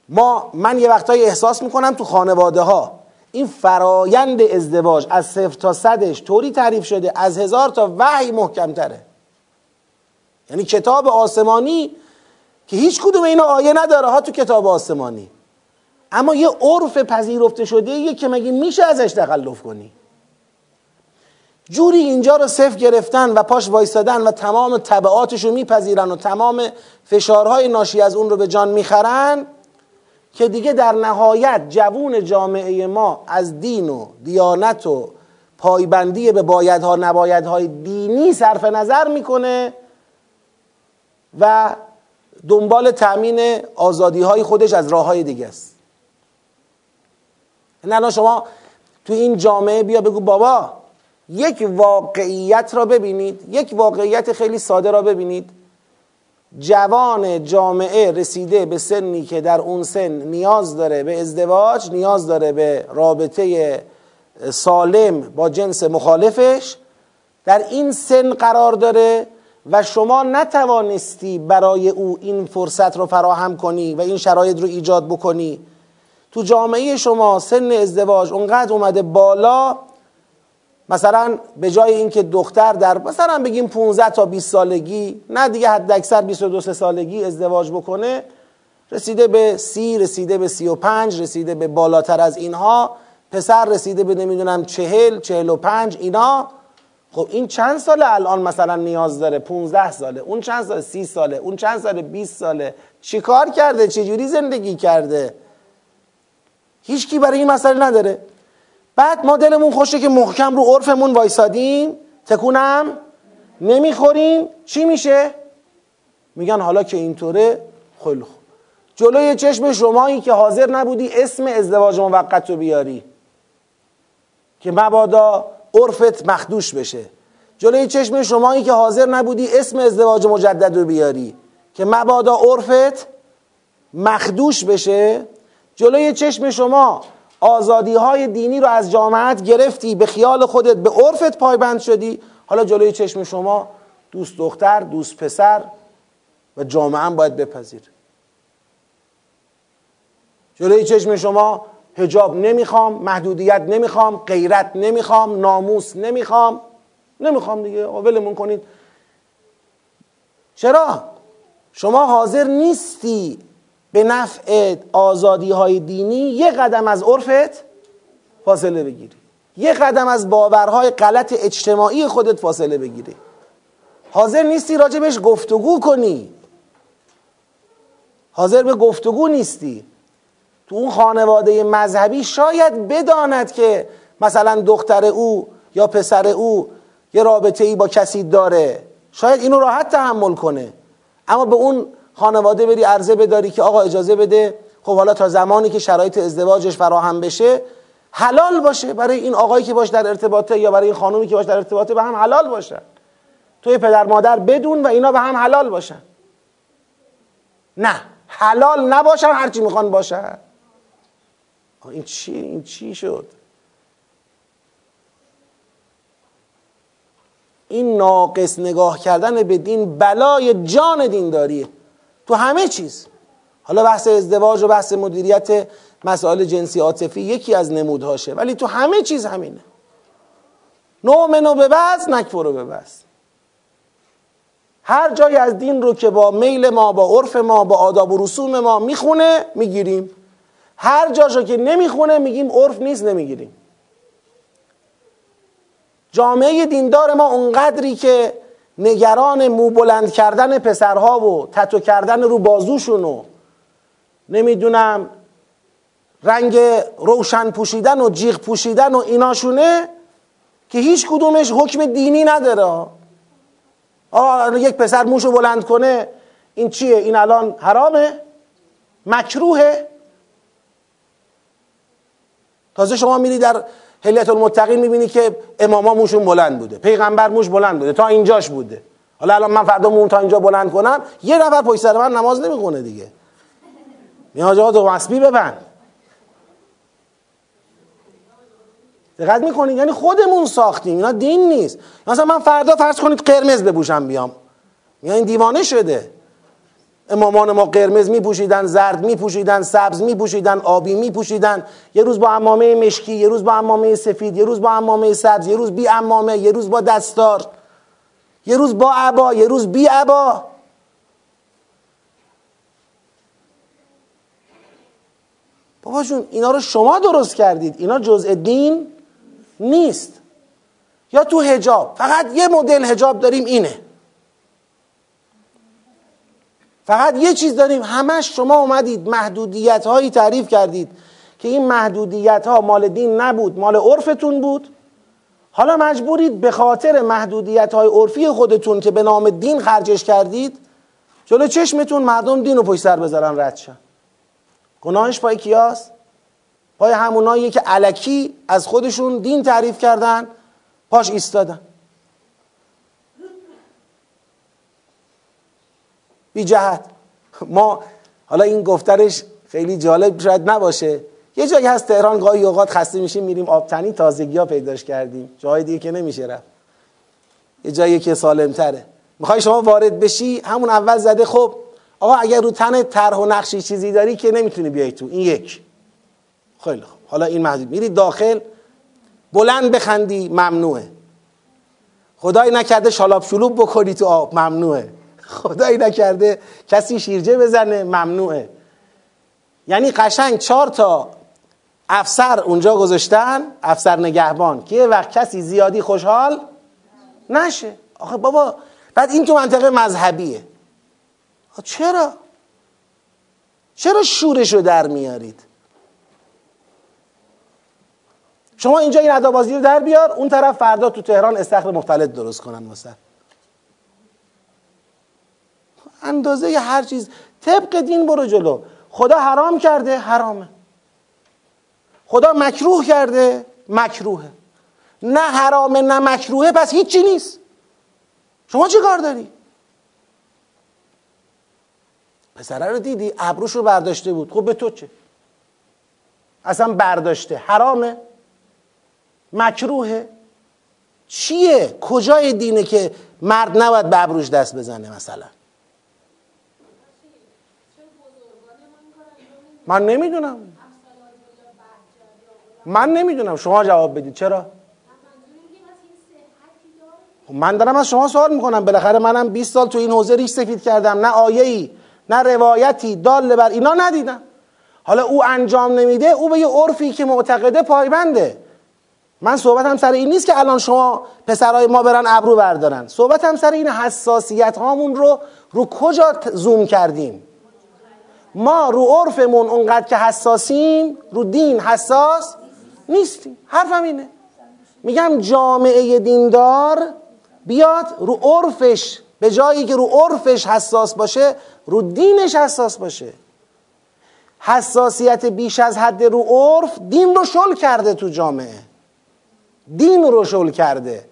ما من یه وقتایی احساس می‌کنم تو خانواده ها این فرایند ازدواج از صفر تا صدش طوری تعریف شده از هزار تا وحی محکم تره یعنی کتاب آسمانی که هیچ کدوم اینا آیه نداره ها تو کتاب آسمانی. اما یه عرف پذیرفته شده یه که مگه میشه ازش تخلف کنی؟ جوری اینجا رو صفر گرفتن و پاش وایستادن و تمام طبعاتش رو میپذیرن و تمام فشارهای ناشی از اون رو به جان می‌خرن که دیگه در نهایت جوون جامعه ما از دین و دیانت و پایبندی به بایدها نبایدهای دینی صرف نظر می‌کنه و دنبال تأمین آزادی های خودش از راه های دیگه است. نه شما تو این جامعه بیا بگو بابا یک واقعیت را ببینید یک واقعیت خیلی ساده را ببینید. جوان جامعه رسیده به سنی که در اون سن نیاز داره به ازدواج نیاز داره به رابطه سالم با جنس مخالفش در این سن قرار داره و شما نتوانستی برای او این فرصت رو فراهم کنی و این شرایط رو ایجاد بکنی. تو جامعه شما سن ازدواج اونقدر اومده بالا مثلا به جای اینکه دختر در مثلا بگیم 15 تا 20 سالگی نه دیگه حد اکثر 22 سالگی ازدواج بکنه رسیده به سی رسیده به سی و پنج رسیده به بالاتر از اینها پسر رسیده به نمی‌دونم چهل چهل و پنج اینا خب این چند ساله الان مثلا نیاز داره؟ 15 ساله. اون چند ساله؟ سی ساله. اون چند ساله؟ 20 ساله. چیکار کرده؟ چجوری زندگی کرده؟ هیچکی برای این مسئله نداره. بعد ما دلمون خوشه که محکم رو عرفمون وایسادیم. تکونم نمی‌خوریم. چی میشه؟ میگن حالا که اینطوره خیلی خوب. جلوی چشم شمایی که حاضر نبودی اسم ازدواج موقت رو بیاری. که مبادا عرفت مخدوش بشه. جلوی چشم شمایی که حاضر نبودی اسم ازدواج مجدد رو بیاری. که مبادا عرفت مخدوش بشه. جلوی چشم شما آزادی های دینی رو از جامعت گرفتی به خیال خودت به عرفت پایبند شدی. حالا جلوی چشم شما دوست دختر دوست پسر و جامعه باید بپذیر. جلوی چشم شما هجاب نمی‌خوام محدودیت نمی‌خوام غیرت نمی‌خوام ناموس نمی‌خوام. نمی‌خوام دیگه ولمون کنید. چرا؟ شما حاضر نیستی به نفع آزادی های دینی یه قدم از عرفت فاصله بگیری. یه قدم از باورهای غلط اجتماعی خودت فاصله بگیری. حاضر نیستی راجبش گفتگو کنی. حاضر به گفتگو نیستی. تو اون خانواده مذهبی شاید بداند که مثلا دختر او یا پسر او یه رابطه ای با کسی داره. شاید اینو راحت تحمل کنه. اما به اون خانواده بری عرضه بداری که آقا اجازه بده خب حالا تا زمانی که شرایط ازدواجش فراهم بشه حلال باشه. برای این آقایی که باش در ارتباطه یا برای این خانومی که باش در ارتباطه به هم حلال باشن. توی پدر مادر بدون و اینا به هم حلال باشن. نه حلال نباشن هرچی می‌خوان باشن. این چی این چی شد؟ این ناقص نگاه کردن به دین بلای جان دینداریه تو همه چیز. حالا بحث ازدواج و بحث مدیریت مسائل جنسی عاطفی یکی از نمودهاشه. ولی تو همه چیز همینه. نومنو به بس نکفرو به بس. هر جای از دین رو که با میل ما با عرف ما با آداب و رسوم ما می‌خونه می‌گیریم. هر جاشو که نمی‌خونه میگیم عرف نیست نمی‌گیریم جامعه دیندار ما اونقدری که نگران مو بلند کردن پسرها و تتو کردن رو بازوشون و نمی‌دونم رنگ روشن پوشیدن و جیغ پوشیدن و ایناشونه که هیچ کدومش حکم دینی نداره آه یک پسر موشو بلند کنه این چیه؟ این الان حرامه؟ مکروهه؟ تازه شما میری در هلیت المتقین می‌بینی که اماما موشون بلند بوده پیغمبر موش بلند بوده تا اینجاش بوده. حالا الان من فردا موم تا اینجا بلند کنم یه نفر پشت سر من نماز نمی‌خونه دیگه. میاد آقا تو مسبی ببند. دقت می‌کنید یعنی خودمون ساختیم اینا دین نیست. مثلا من فردا فرض کنید قرمز بپوشم بیام. این دیوانه شده. امامان ما قرمز می پوشیدن زرد می پوشیدن سبز می پوشیدن آبی می پوشیدن یه روز با امامه مشکی یه روز با امامه سفید یه روز با امامه سبز یه روز بی امامه یه روز با دستار. یه روز با عبا یه روز بی عبا. بابا جون اینا رو شما درست کردید. اینا جزء دین نیست. یا تو هجاب فقط یه مدل هجاب داریم اینه. فقط یه چیز داریم. همش شما اومدید محدودیت هایی تعریف کردید که این محدودیت ها مال دین نبود مال عرفتون بود. حالا مجبورید به خاطر محدودیت های عرفی خودتون که به نام دین خرجش کردید جلو چشمتون مردم دین رو پشت سر بذارن رد شن. گناهش پای کیاست؟ پای همونایی که علکی از خودشون دین تعریف کردن پاش ایستادن. بی جهت. ما حالا این گفترش خیلی جالب شاید نباشه. یه جایی هست تهران گاهی اوقات خسته میشیم میریم آبتنی تازگی ها پیداش کردیم. جای دیگه که نمیشه رفت. یه جایی که سالم تره می‌خوای شما وارد بشی؟ همون اول زده خب. آقا اگر رو تن طرح و نقشی چیزی داری که نمی‌تونی بیای تو. این یک. خیلی خوب. حالا این محدود میری داخل. بلند بخندی ممنوعه. خدای نکرده شالاب شلوب بکنی تو آب. ممنوعه. خدایی نکرده کسی شیرجه بزنه ممنوعه. یعنی قشنگ چهار تا افسر اونجا گذاشتن افسر نگهبان. که یه وقت کسی زیادی خوشحال نشه. آخه بابا بعد این تو منطقه مذهبیه. چرا؟ چرا شورش رو در میارید؟ شما اینجا این ادابازی رو در بیار اون طرف فردا تو تهران استخر مختلط درست کنن مثلا اندازه هر چیز. طبق دین برو جلو. خدا حرام کرده حرامه. خدا مکروه کرده مکروهه. نه حرامه نه مکروهه پس هیچی نیست. شما چه کار داری؟ پسره رو دیدی؟ ابروش رو برداشته بود. خب به تو چه؟ اصلا برداشته. حرامه؟ مکروهه؟ چیه؟ کجای دینه که مرد نباید به ابروش دست بزنه مثلا؟ من نمی‌دونم. من نمی‌دونم. شما جواب بدید. چرا؟ خب من دارم از شما سوال می‌کنم. بالاخره منم 20 سال تو این حوزه ریش سفید کردم. نه آیه ای نه روایتی. دال بر اینا ندیدم. حالا او انجام نمیده او به یه عرفی که معتقده پایبنده. من صحبتم سر این نیست که الان شما پسرای ما برن ابرو بردارن. صحبتم سر این حساسیت هامون رو رو کجا زوم کردیم؟ ما رو عرفمون اونقدر که حساسیم رو دین حساس نیستیم. حرفم اینه میگم جامعه دیندار بیاد رو عرفش به جایی که رو عرفش حساس باشه رو دینش حساس باشه. حساسیت بیش از حد رو عرف دین رو شل کرده تو جامعه. دین رو شل کرده.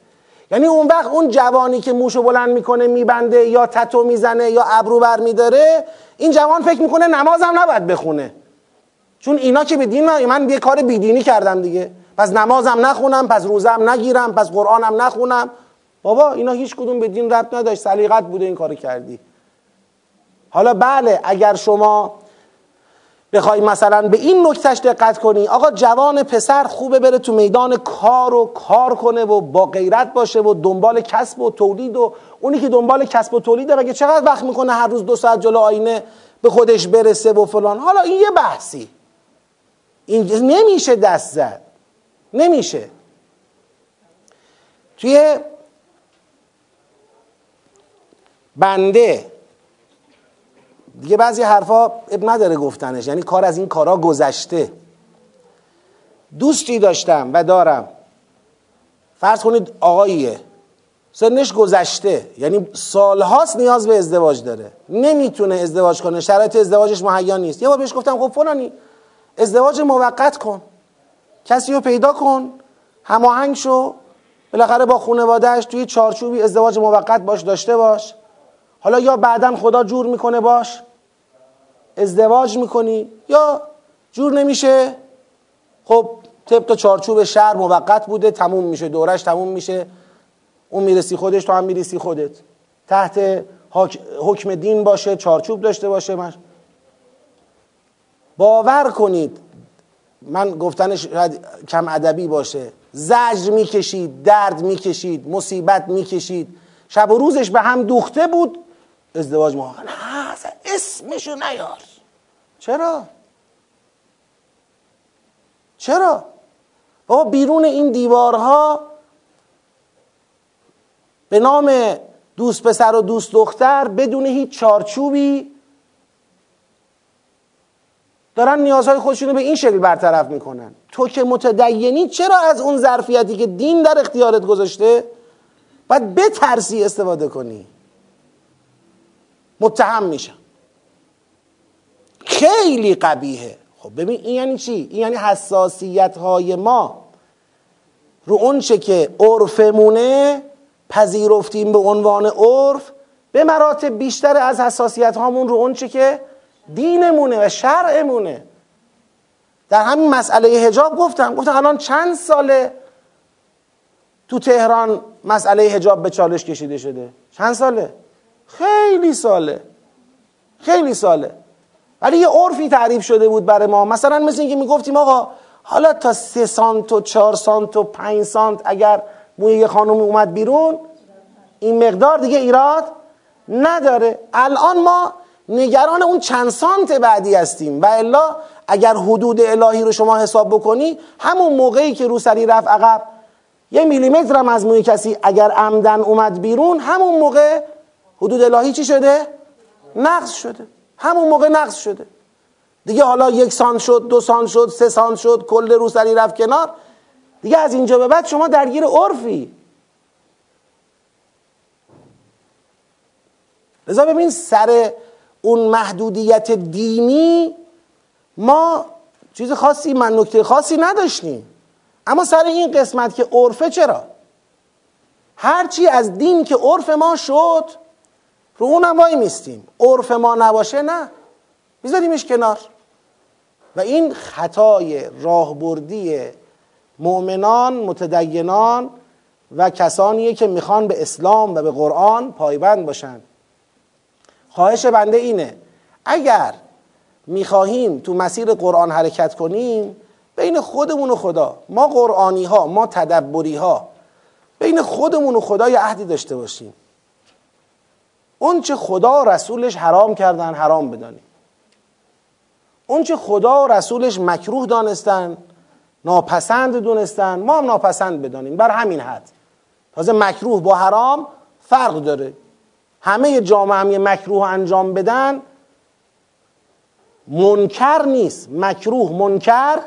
یعنی اون وقت اون جوانی که موشو بلند می‌کنه میبنده یا تتو می‌زنه یا ابرو بر میداره این جوان فکر می‌کنه نمازم نباید بخونه. چون اینا که به دین من یه کار بیدینی کردم دیگه. پس نمازم نخونم پس روزم نگیرم پس قرآنم نخونم. بابا اینا هیچ کدوم به دین ربط نداشت. سلیقت بوده این کار کردی. حالا بله اگر شما بخوای مثلا به این نکتش دقت کنی. آقا جوان پسر خوبه بره تو میدان کار و کار کنه و با غیرت باشه و دنبال کسب و تولید و اونی که دنبال کسب و تولیده مگه چقدر وقت می‌کنه هر روز دو ساعت جلو آینه به خودش برسه و فلان؟ حالا این یه بحثی. این نمیشه دست زد. نمیشه. توی بنده دیگه بعضی حرفا اب نداره گفتنش. یعنی کار از این کارا گذشته. دوستی داشتم و دارم. فرض کنید آقاییه. سنش گذشته. یعنی سالهاست نیاز به ازدواج داره. نمی‌تونه ازدواج کنه. شرایط ازدواجش مهیا نیست. یه بار بهش گفتم خب فلانی ازدواج موقت کن. کسی رو پیدا کن. هماهنگ شو. بالاخره با خانوادهش توی چارچوبی ازدواج موقت باش داشته باش. حالا یا بعدا خدا جور می‌کنه باش. ازدواج می‌کنی یا جور نمیشه؟ خب طبق چارچوب شهر موقت بوده تموم میشه دورش تموم میشه. اون می‌رسی خودش تو هم می‌رسی خودت. تحت حکم دین باشه چارچوب داشته باشه. من باور کنید. من گفتنش کم ادبی باشه. زجر می‌کشید درد می‌کشید مصیبت می‌کشید. شب و روزش به هم دوخته بود. ازدواج موقع نه اسمشو نیار. چرا؟ چرا؟ بابا بیرون این دیوارها به نام دوست پسر و دوست دختر بدون هیچ چارچوبی دارن نیازهای خودشون رو به این شکل برطرف می‌کنن. تو که متدینی چرا از اون ظرفیتی که دین در اختیارت گذاشته باید بترسی استفاده کنی؟ متهم میشن خیلی قبیهه خب ببین این یعنی چی؟ این یعنی حساسیت های ما. رو اون چه که عرفمونه پذیرفتیم به عنوان عرف به مراتب بیشتر از حساسیت هامون رو اون چه که دینمونه و شرعمونه. در همین مسئله هجاب گفتم. گفتم الان چند ساله تو تهران مسئله هجاب به چالش کشیده شده؟ چند ساله؟ خیلی ساله. خیلی ساله. ولی یه عرفی تعریف شده بود برای ما. مثلا مثل اینکه می‌گفتیم آقا حالا تا سه سانت و چهار سانت و پنج سانت اگر موی یه خانم اومد بیرون این مقدار دیگه ایراد نداره. الان ما نگران اون چند سانت بعدی هستیم. و الا اگر حدود الهی رو شما حساب بکنی همون موقعی که روسری رفت عقب یه میلیمتر هم از موی کسی اگر عمدن اومد بیرون همون موقع حدود الهی چی شده؟ نقص شده. همون موقع نقص شده. دیگه حالا یک سانت شد دو سانت شد سه سانت شد کل روسری رفت کنار. دیگه از اینجا به بعد شما درگیر عرفی. لذا ببین سر اون محدودیت دینی ما چیز خاصی من نکته خاصی نداشتیم. اما سر این قسمت که عرفه چرا؟ هرچی از دین که عرف ما شد رو اونم وای میستیم. عرف ما نباشه نه. میذاریمش کنار. و این خطای راهبردی مؤمنان متدینان و کسانیه که می‌خوان به اسلام و به قرآن پایبند باشند خواهش بنده اینه اگر می‌خواهیم تو مسیر قرآن حرکت کنیم بین خودمون و خدا ما قرآنی ها ما تدبری ها بین خودمون و خدا یه عهدی داشته باشیم. اون چه خدا رسولش حرام کردن حرام بدانیم. اون چه خدا رسولش مکروه دانستن ناپسند دونستن ما هم ناپسند بدانیم. بر همین حد. تازه مکروه با حرام فرق داره. همه جامعه هم یه مکروه انجام بدن منکر نیست. مکروه منکر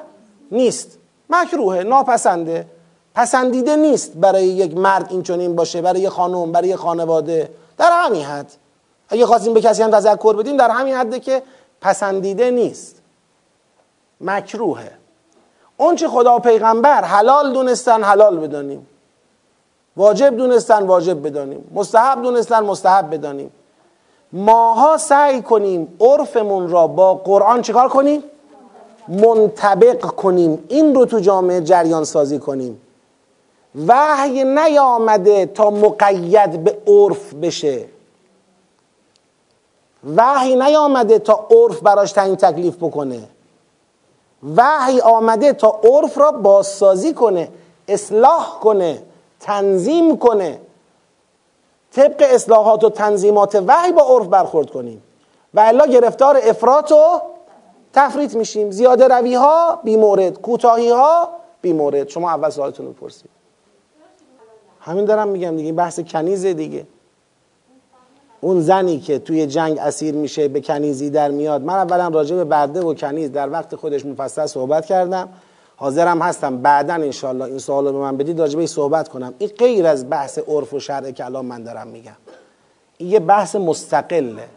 نیست. مکروهه ناپسنده. پسندیده نیست برای یک مرد این چنین باشه برای یه خانم برای یه خانواده. در همین حد. اگه خواستیم به کسی هم تذکر بدیم در همین حده که پسندیده نیست. مکروهه. اون چه خدا و پیغمبر حلال دونستن حلال بدانیم. واجب دونستن واجب بدانیم. مستحب دونستن مستحب بدانیم. ماها سعی کنیم عرفمون را با قرآن چیکار کنیم؟ منطبق کنیم. این رو تو جامعه جریان سازی کنیم. وحی نیامده تا مقید به عرف بشه. وحی نیامده تا عرف براش تعیین تکلیف بکنه. وحی آمده تا عرف را بازسازی کنه اصلاح کنه تنظیم کنه. طبق اصلاحات و تنظیمات وحی با عرف برخورد کنیم. و الا گرفتار افراط و تفریط میشیم. زیاده روی ها بی مورد کوتاهی ها بی مورد شما اول سوالتون رو پرسید همین دارم میگم دیگه بحث کنیزه دیگه. اون زنی که توی جنگ اسیر میشه به کنیزی در میاد. من اولا راجع به برده و کنیز در وقت خودش مفصل صحبت کردم. حاضرم هستم بعدا انشالله این سوال رو به من بدید راجع به صحبت کنم. این غیر از بحث عرف و شرع که الان من دارم میگم. این یه بحث مستقله.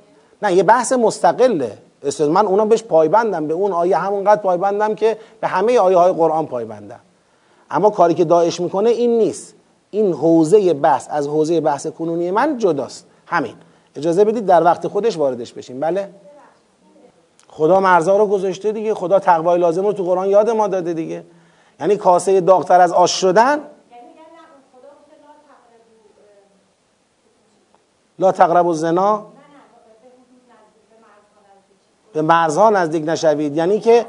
نه یه بحث مستقله. من اونا بهش پایبندم. به اون آیه همونقدر پایبندم که به همه آیه های قرآن پایبندم. اما کاری که داعش می‌کنه این نیست. این حوزه بحث از حوزه بحث کنونی من جداست. همین. اجازه بدید در وقت خودش واردش بشیم. بله؟ خدا مرزا رو گذاشته دیگه. خدا تقوای لازم رو تو قرآن یاد ما داده دیگه. یعنی کاسه داغتر از آش شدن؟ لا تقرب الزنا. به مرزها نزدیک نشوید. یعنی که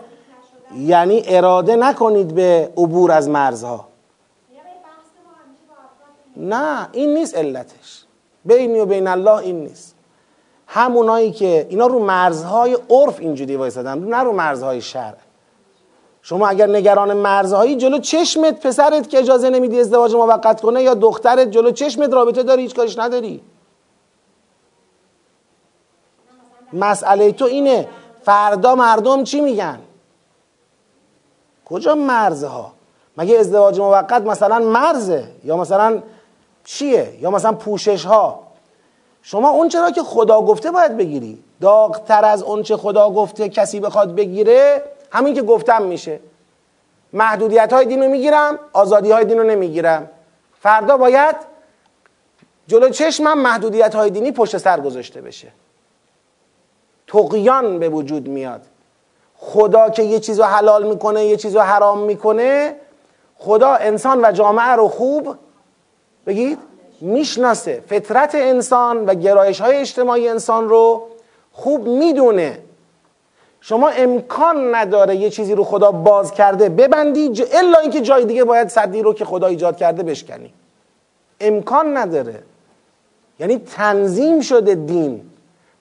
یعنی اراده نکنید به عبور از مرزها. نه این نیست علتش. بینی و بین الله این نیست. همونایی که اینا رو مرزهای عرف اینجوری وایسادن نه رو مرزهای شرع. شما اگر نگران مرزهایی جلو چشمت پسرت که اجازه نمیدی ازدواج موقت کنه یا دخترت جلو چشمت رابطه داری هیچ کارش نداری. مسئله تو اینه فردا مردم چی میگن؟ کجا مرزها؟ مگه ازدواج موقت مثلا مرزه؟ یا مثلا چیه؟ یا مثلا پوشش ها شما اون چرا که خدا گفته باید بگیری؟ داغتر از اون چه خدا گفته کسی بخواد بگیره همین که گفتم میشه. محدودیت های دین رو می‌گیرم آزادی های دین رو نمی‌گیرم. فردا باید جلو چشمم محدودیت های دینی پشت سر گذاشته بشه. تقیان به وجود میاد. خدا که یه چیز رو حلال می‌کنه یه چیز رو حرام می‌کنه خدا انسان و جامعه رو خوب بگید می‌شناسه فطرت انسان و گرایش های اجتماعی انسان رو خوب می‌دونه. شما امکان نداره یه چیزی رو خدا باز کرده ببندی ج... الا اینکه جای دیگه باید صدی رو که خدا ایجاد کرده بشکنی. امکان نداره. یعنی تنظیم شده دین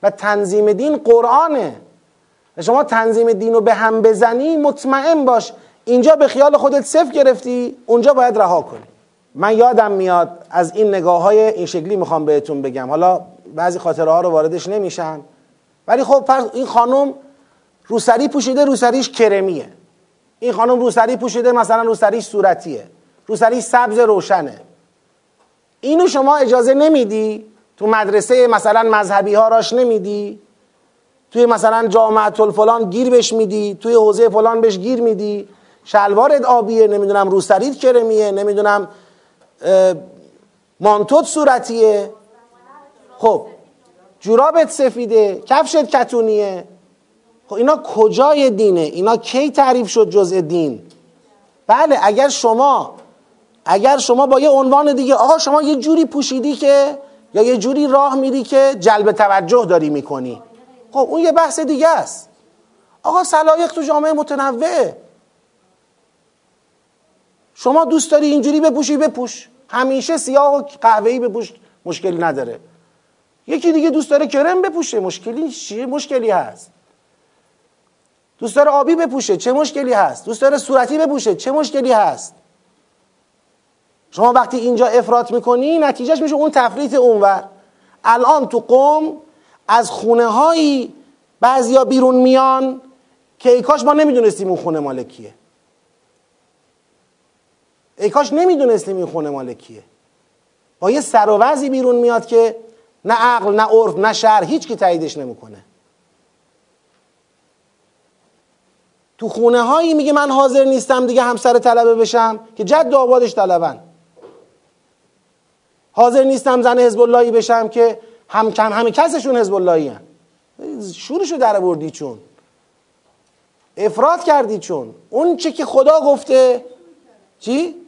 و تنظیم دین قرآنه. و شما تنظیم دین رو به هم بزنی مطمئن باش. اینجا به خیال خودت صفر گرفتی اونجا باید رها کنی. من یادم میاد از این نگاه های این شکلی می‌خوام بهتون بگم. حالا بعضی خاطره ها رو واردش نمیشم ولی خب این خانم روسری پوشیده روسریش کرمیه. این خانم روسری پوشیده مثلا روسریش صورتیه. روسریش سبز روشنه. اینو شما اجازه نمیدی تو مدرسه مثلا مذهبی ها راش نمیدی؟ توی مثلا جامعه الفلان گیر بش میدی توی حوزه فلان بهش گیر میدی. شلوارت آبیه نمی‌دونم روسریت کرمیه نمی‌دونم مانتوت صورتیه. خب جورابت سفیده کفشت کتونیه. خب اینا کجای دینه؟ اینا کی تعریف شد جزء دین؟ بله اگر شما اگر شما با یه عنوان دیگه آقا شما یه جوری پوشیدی که یا یه جوری راه میری که جلب توجه داری می‌کنی. خب اون یه بحث دیگه است. آقا سلایق تو جامعه متنوعه شما دوست داری اینجوری بپوشی بپوش. همیشه سیاه و قهوه‌ای بپوش مشکلی نداره. یکی دیگه دوست داره کرم بپوشه مشکلی چیه مشکلی هست. دوست داره آبی بپوشه چه مشکلی هست؟ دوست داره صورتی بپوشه چه مشکلی هست؟ شما وقتی اینجا افراط می‌کنی نتیجهش میشه اون تفریط اونور. الان تو قوم از خونه هایی بعضیا بیرون میان که ای کاش ما نمی‌دونستیم اون خونه مال کیه. ای کاش نمی‌دونستیم این خونه مال کیه. با یه سر و وضعی بیرون میاد که نه عقل نه عرف نه شر هیچ کی تاییدش نمی‌کنه. تو خونه هایی میگه من حاضر نیستم دیگه همسر طلبه بشم که جد آبادش طلبن. حاضر نیستم زن حزب اللهی بشم که هم کم همه کسشون حزب اللهی هن. شورشو در بردی چون؟ افراد کردی چون؟ اون چه که خدا گفته؟ چی؟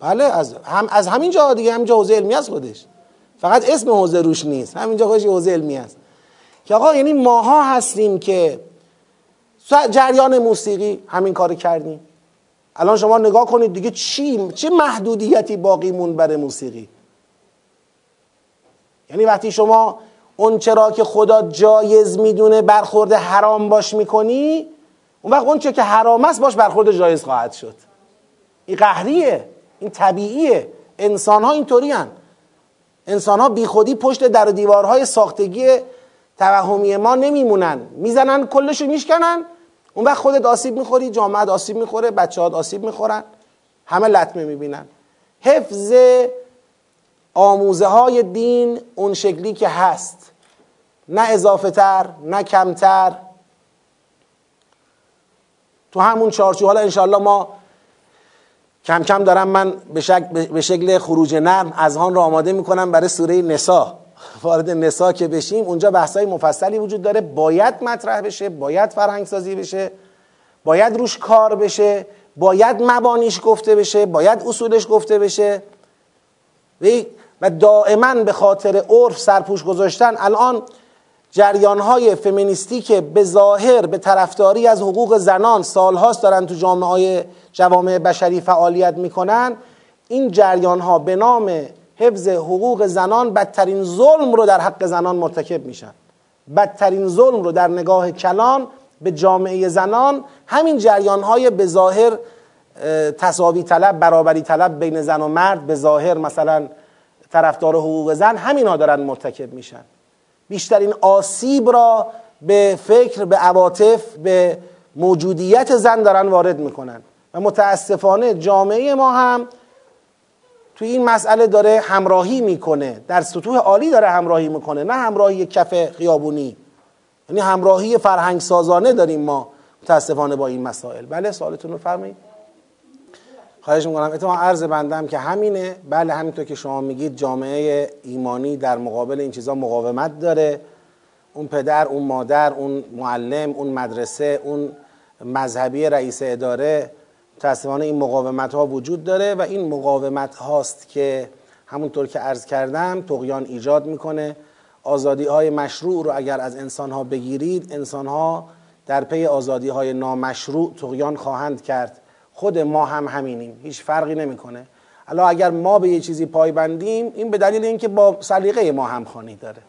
بله از هم از همین جا دیگه همینجا حوزه علمی است خودش. فقط اسم حوزه روش نیست. همینجا خودش حوزه علمی است که آقا یعنی ماها هستیم که جریان موسیقی همین کار کردیم. الان شما نگاه کنید دیگه چی چه محدودیتی باقی مون برای موسیقی؟ یعنی وقتی شما اون چرا که خدا جایز می‌دونه برخورد حرام باش می‌کنی اون وقت اون چه که حرام است باش برخورد جایز خواهد شد. این قهریه. این طبیعیه. انسان ها اینطوری هن. انسان ها بی خودی پشت در و دیوارهای ساختگی توهمی ما نمیمونن. می‌زنن کلشو میشکنن. اون وقت خودت آسیب می‌خوری جامعه آسیب می‌خوره بچه آسیب می‌خورن. همه لطمه می‌بینن. حفظ آموزه های دین اون شکلی که هست. نه اضافه تر نه کمتر. تو همون چارچوب حالا انشاءالله ما کم کم دارم من به شکل, به شکل خروج نرم از هان رو آماده می‌کنم برای سوره نسا. (laughs) وارد نسا که بشیم. اونجا بحثای مفصلی وجود داره. باید مطرح بشه باید فرهنگ سازی بشه باید روش کار بشه باید مبانیش گفته بشه باید اصولش گفته بشه. و دائما به خاطر عرف سرپوش گذاشتن. الان جریان های فمینیستی که به ظاهر به طرفداری از حقوق زنان سالهاست دارن تو جامعه جوامع بشری فعالیت می‌کنن. این جریان ها به نام حفظ حقوق زنان بدترین ظلم رو در حق زنان مرتکب میشن. بدترین ظلم رو در نگاه کلان به جامعه زنان. همین جریان های به ظاهر تصاوی طلب برابری طلب بین زن و مرد به ظاهر مثلا طرفدار حقوق زن همینا دارن مرتکب میشن. بیشترین آسیب را به فکر به عواطف به موجودیت زن دارن وارد می‌کنن. و متاسفانه جامعه ما هم توی این مسئله داره همراهی می‌کنه. در سطوح عالی داره همراهی می‌کنه نه همراهی کف خیابونی. یعنی همراهی فرهنگ سازانه داریم ما متاسفانه با این مسائل. بله سوالتون رو فرمایید. خواهش می‌کنم. اتفاقا عرض بندم که همینه. بله همینطور که شما میگید جامعه ایمانی در مقابل این چیزا مقاومت داره. اون پدر اون مادر اون معلم اون مدرسه اون مذهبی رئیس اداره متاسفانه این مقاومت ها وجود داره و این مقاومت هاست که همونطور که عرض کردم تقیان ایجاد می‌کنه. آزادی های مشروع رو اگر از انسان ها بگیرید انسان ها در پی آزادی های نامشروع تقیان خواهند کرد. خود ما هم همینیم. هیچ فرقی نمی‌کنه. الا اگر ما به یه چیزی پایبندیم این به دلیل اینکه با سلیقه ما همخوانی داره.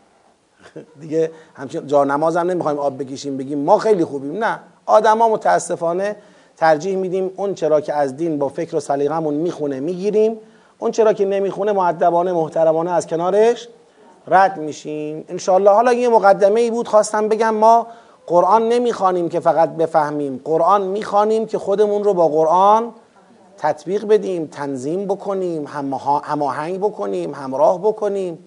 (laughs) دیگه همچین جا نماز هم نمی‌خوایم آب بکشیم بگیم ما خیلی خوبیم. نه. آدما متاسفانه ترجیح میدیم اون چرا که از دین با فکر و سلیقمون می‌خونه می‌گیریم. اون چرا که نمی‌خونه معدبانه محترمانه از کنارش رد میشیم. انشالله حالا یه مقدمه ای بود خواستم بگم ما قرآن نمی‌خوانیم که فقط بفهمیم. قرآن می‌خوانیم که خودمون رو با قرآن تطبیق بدیم تنظیم بکنیم هماهنگ بکنیم همراه بکنیم.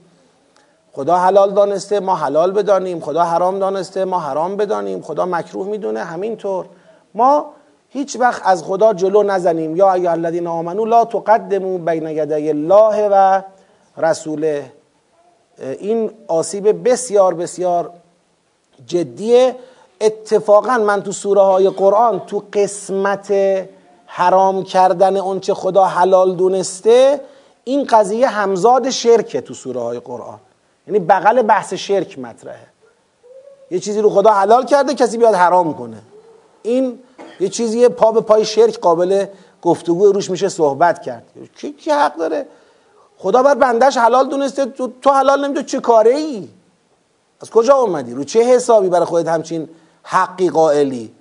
خدا حلال دانسته ما حلال بدانیم. خدا حرام دانسته ما حرام بدانیم. خدا مکروه می‌دونه همینطور. ما هیچ وقت از خدا جلو نزنیم. یا ایها الذین آمنو لا تقدموا بین یدی الله و رسوله. این آسیب بسیار بسیار جدیه اتفاقا من تو سوره های قرآن تو قسمت حرام کردن اونچه خدا حلال دونسته این قضیه همزاد شرکه تو سوره های قرآن. یعنی بغل بحث شرک مطرحه. یه چیزی رو خدا حلال کرده کسی بیاد حرام کنه. این یه چیزی پا به پای شرک قابل گفتگو روش میشه صحبت کرد. کی, حق داره؟ خدا بر بندش حلال دونسته تو, تو حلال نمی‌دونی چه کاره ای از کجا اومدی؟ رو چه حسابی برای خودت همچین حقی قائلی؟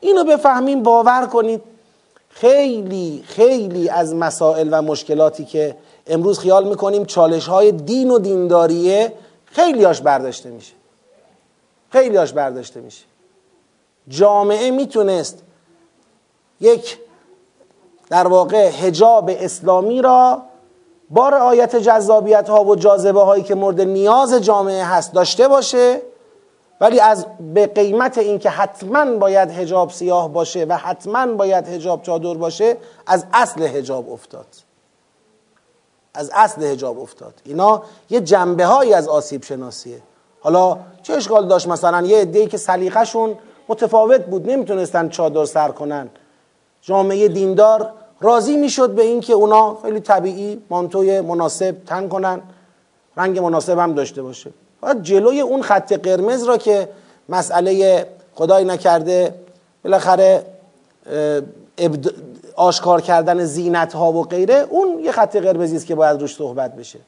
اینو بفهمیم باور کنید. خیلی خیلی از مسائل و مشکلاتی که امروز خیال می‌کنیم چالش های دین و دینداریه خیلی هاش برداشته میشه. خیلی هاش برداشته میشه. جامعه می‌تونست یک در واقع هجاب اسلامی را با رعایت جذابیت ها و جاذبه هایی که مورد نیاز جامعه هست داشته باشه ولی از به قیمت اینکه حتما باید هجاب سیاه باشه و حتما باید هجاب چادر باشه از اصل هجاب افتاد. از اصل هجاب افتاد. اینا یه جنبه هایی از آسیب شناسیه. حالا چه اشکال داشت؟ مثلا یه عده‌ای که سلیقه‌شون متفاوت بود نمی‌تونستن چادر سر کنن. جامعه دیندار راضی می‌شد به اینکه اونا خیلی طبیعی مانتوی مناسب تن کنن رنگ مناسب هم داشته باشه. باید جلوی اون خط قرمز را که مسئله خدای نکرده بالاخره آشکار کردن زینت ها و غیره اون یه خط قرمزی است که باید روش صحبت بشه.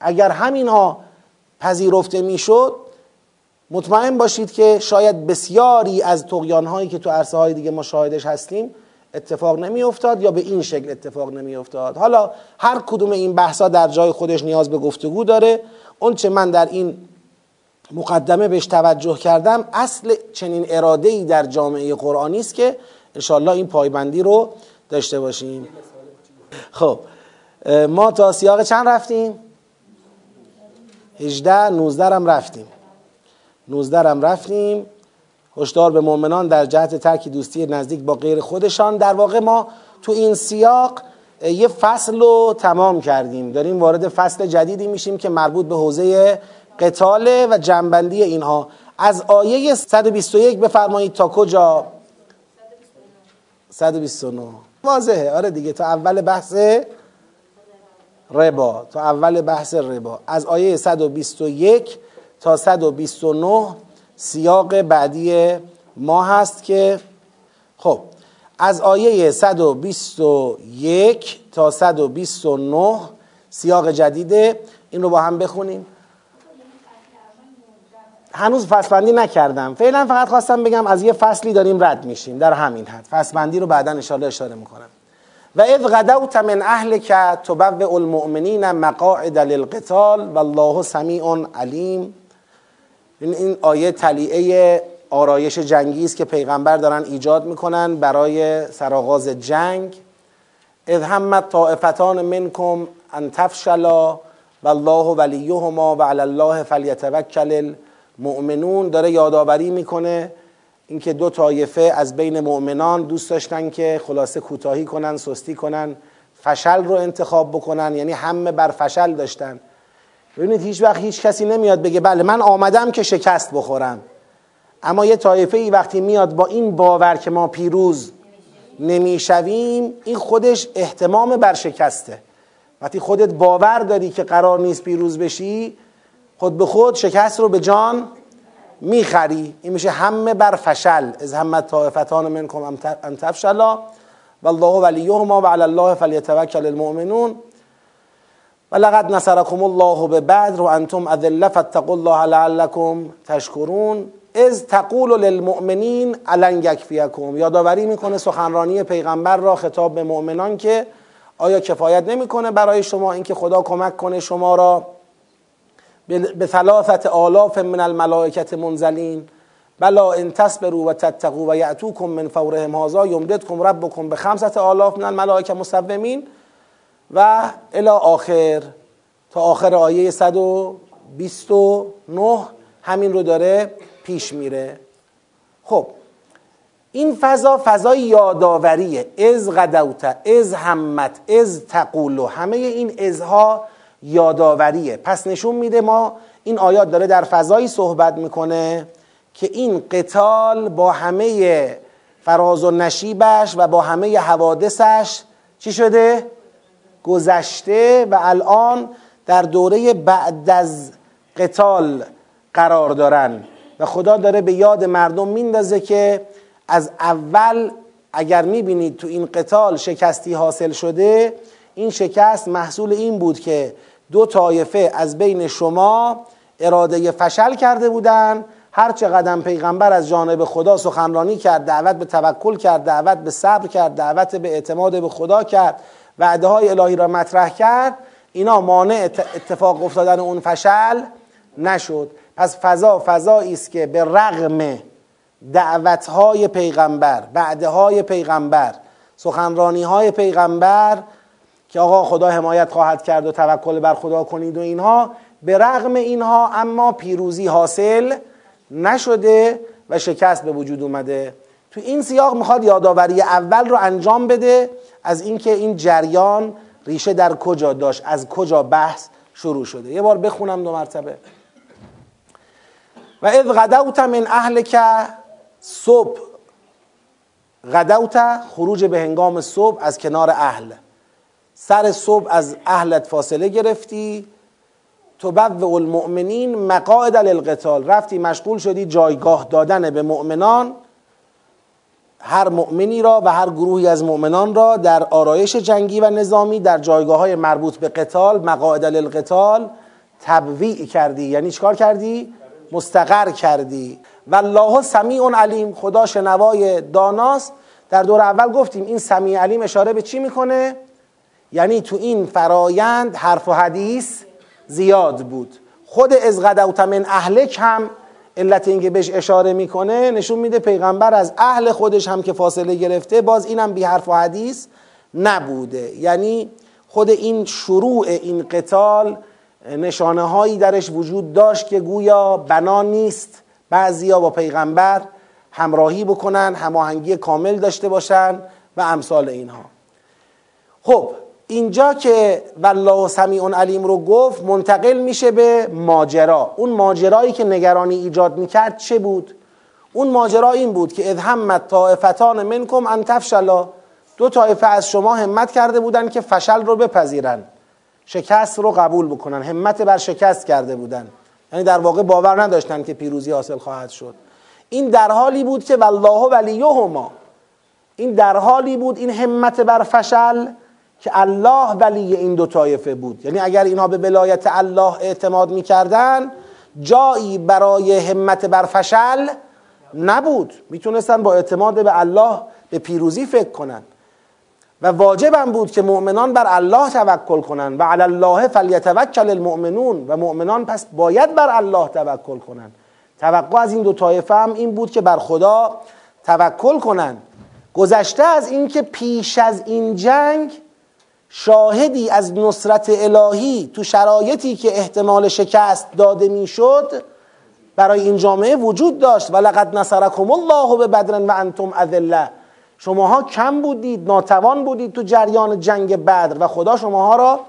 اگر همین ها پذیرفته می‌شد مطمئن باشید که شاید بسیاری از تقیان هایی که تو عرصه های دیگه ما شاهدش هستیم اتفاق نمی افتاد یا به این شکل اتفاق نمی افتاد حالا هر کدوم این بحثا در جای خودش نیاز به گفتگو داره. اون چه من در این مقدمه بهش توجه کردم اصل چنین اراده ای در جامعه قرآنی است که انشالله این پایبندی رو داشته باشیم. خب ما تا سیاق چند رفتیم؟ 18 19 هم رفتیم. 19 هم رفتیم. هشدار به مؤمنان در جهت ترک دوستی نزدیک با غیر خودشان. در واقع ما تو این سیاق یه فصل رو تمام کردیم. داریم وارد فصل جدیدی میشیم که مربوط به حوزه قتاله و جنبندی اینها. از آیه 121 بفرمایید تا کجا؟ 129 واضحه. آره دیگه تا اول بحث ربا. تا اول بحث ربا. از آیه 121 تا 129 سیاق بعدی ما هست که خب از آیه 121 تا 129 سیاق جدیده این رو با هم بخونیم. هنوز فصلبندی نکردم. فعلا فقط خواستم بگم از یه فصلی داریم رد میشیم. در همین حد. فصلبندی رو بعدا ان اشاره می‌کنم. و اذ غدوت من اهلک تبوئ المؤمنین مقاعد للقتال والله سمیع علیم. این این آیه تلیعه آرایش جنگی است که پیغمبر دارن ایجاد می‌کنن برای سرآغاز جنگ. اذ همت طائفتان منکم ان تفشلا والله ولیهما و علی الله فلیتوکل المؤمنون. داره یادآوری می‌کنه اینکه دو طایفه از بین مؤمنان دوست داشتن که خلاصه کوتاهی کنن سستی کنن فشل رو انتخاب بکنن. یعنی همه بر فشل داشتن. ببینید هیچ وقت هیچ کسی نمیاد بگه بله من آمدم که شکست بخورم. اما یه طایفه ای وقتی میاد با این باور که ما پیروز نمی‌شویم این خودش احتمام بر شکسته. وقتی خودت باور داری که قرار نیست پیروز بشی خود به خود شکست رو به جان می‌خری. این میشه همه بر فشل. از همه طائفتان منکم ان تفشلا والله ولیهما و علی الله فلیتوکل المؤمنون. و لقد نصرکم الله به بدر و انتم اذله فاتقوا الله لعلکم تشکرون. از تقول للمؤمنین الان یکفیکم. یادآوری می‌کنه سخنرانی پیغمبر را خطاب به مؤمنان که آیا کفایت نمی‌کنه برای شما اینکه خدا کمک کنه شما را به ثلاثت آلاف من الملائکت منزلین؟ بلا ان تصبروا و تتقوا و یعتوکم من فورهم هذا یمددکم ربکم به خمسة آلاف من الملائکه مسومین. و الی آخر تا آخر آیه 129 همین رو داره پیش میره. خب این فضا فضای یادآوریه. از غدوت از همت از تقولو همه این ازها یادآوریه. پس نشون میده ما این آیات داره در فضایی صحبت می‌کنه که این قتال با همه فراز و نشیبش و با همه حوادثش چی شده؟ گذشته و الان در دوره بعد از قتال قرار دارن. و خدا داره به یاد مردم میندازه که از اول اگر می‌بینید تو این قتال شکستی حاصل شده این شکست محصول این بود که دو طایفه از بین شما اراده فشل کرده بودن. هر قدم پیغمبر از جانب خدا سخنرانی کرد دعوت به توکل کرد دعوت به صبر کرد دعوت به اعتماد به خدا کرد. وعده های الهی را مطرح کرد. اینا مانع اتفاق افتادن اون فشل نشد. پس فضا فضایی است که به رغم دعوت های پیغمبر وعده های پیغمبر سخنرانی های پیغمبر که آقا خدا حمایت خواهد کرد و توکل بر خدا کنید و اینها به رغم اینها اما پیروزی حاصل نشده و شکست به وجود اومده. تو این سیاق می‌خواد یادآوری اول رو انجام بده. از اینکه این جریان ریشه در کجا داشت از کجا بحث شروع شده. یه بار بخونم دو مرتبه. و اذ غدوت من اهلک صبح. غدوت خروج به هنگام صبح از کنار اهل. سر صبح از اهلت فاصله گرفتی. تو و المؤمنین مقاعد للقتال. رفتی مشغول شدی جایگاه دادن به مؤمنان. هر مؤمنی را و هر گروهی از مؤمنان را در آرایش جنگی و نظامی در جایگاه های مربوط به قتال مقاعد للقتال تبویع کردی. یعنی چیکار کردی؟ مستقر کردی. و الله سمیع علیم. خدا شنوای داناست. در دور اول گفتیم این سمیع علیم اشاره به چی می‌کنه؟ یعنی تو این فرایند حرف و حدیث زیاد بود. خود از غدوت من اهلک هم علت اینکه بهش اشاره می‌کنه نشون میده پیغمبر از اهل خودش هم که فاصله گرفته باز اینم بی حرف و حدیث نبوده. یعنی خود این شروع این قتال نشانه هایی درش وجود داشت که گویا بنا نیست. بعضیا با پیغمبر همراهی بکنن هماهنگی کامل داشته باشن و امثال اینها. خب اینجا که والله سمیع علیم رو گفت منتقل میشه به ماجرا. اون ماجرایی که نگرانی ایجاد می‌کرد چه بود؟ اون ماجرا این بود که اذ همت طائفتان منکم ان تفشلا. دو طایفه از شما همت کرده بودن که فشل رو بپذیرن شکست رو قبول بکنن همت بر شکست کرده بودن یعنی در واقع باور نداشتن که پیروزی حاصل خواهد شد. این در حالی بود که والله ولیهما. این در حالی بود این همت بر فشل که الله ولی این دو طایفه بود. یعنی اگر اینها به ولایت الله اعتماد می‌کردن جایی برای همت بر فشل نبود. می‌تونستن با اعتماد به الله به پیروزی فکر کنن. و واجبم بود که مؤمنان بر الله توکل کنند و علی الله فلیتوکل المؤمنون. و مؤمنان پس باید بر الله توکل کنند توقع از این دو طایفه هم این بود که بر خدا توکل کنند گذشته از اینکه پیش از این جنگ شاهدی از نصرت الهی تو شرایطی که احتمال شکست داده می‌شد برای این جامعه وجود داشت. و لقد نصرکم الله به بدر و انتم اذله. شماها کم بودید ناتوان بودید تو جریان جنگ بدر و خدا شماها را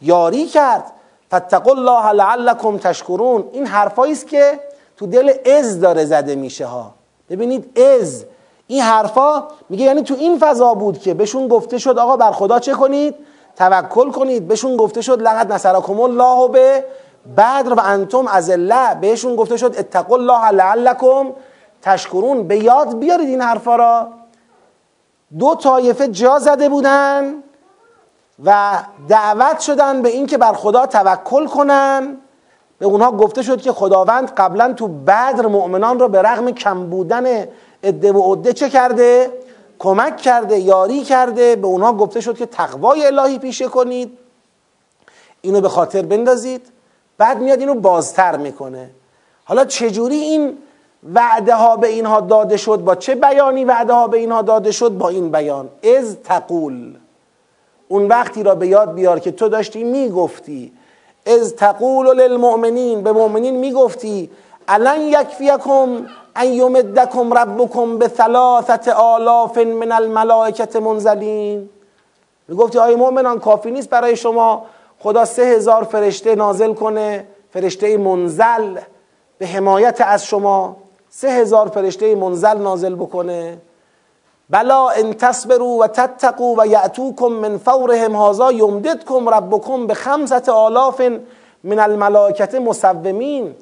یاری کرد. فاتقوا الله لعلکم تشکرون. این حرفایی است که تو دل از داره زده میشه ها. ببینید از این حرفا میگه یعنی تو این فضا بود که بهشون گفته شد آقا بر خدا چه کنید؟ توکل کنید. بهشون گفته شد لقد نصرکم الله به بدر و انتم از الله بهشون گفته شد اتقوا الله لعلکم تشکرون. به یاد بیارید این حرفا را. دو طایفه جا زده بودن و دعوت شدن به اینکه بر خدا توکل کنن. به اونها گفته شد که خداوند قبلا تو بدر مؤمنان را به رغم کم بودن عده و عده چه کرده؟ کمک کرده یاری کرده به اونها گفته شد که تقوای الهی پیشه کنید. اینو به خاطر بندازید. بعد میاد اینو بازتر می‌کنه. حالا چجوری این وعده ها به اینها داده شد؟ با چه بیانی وعده ها به اینها داده شد؟ با این بیان. از تقول. اون وقتی را به یاد بیار که تو داشتی می‌گفتی. از تقول للمؤمنین. به مؤمنین می‌گفتی. الان یکفیکم ان یمدکم ربکم به ثلاثت آلاف من الملائکت منزلین می‌گفتی آیا مؤمنان کافی نیست برای شما خدا سه هزار فرشته نازل کنه فرشته منزل به حمایت از شما سه هزار فرشته منزل نازل بکنه؟ بلا ان تصبروا و تتقوا و یعتوکم من فورهم هذا یمددکم ربکم به خمسة آلاف من الملائکت مسومین.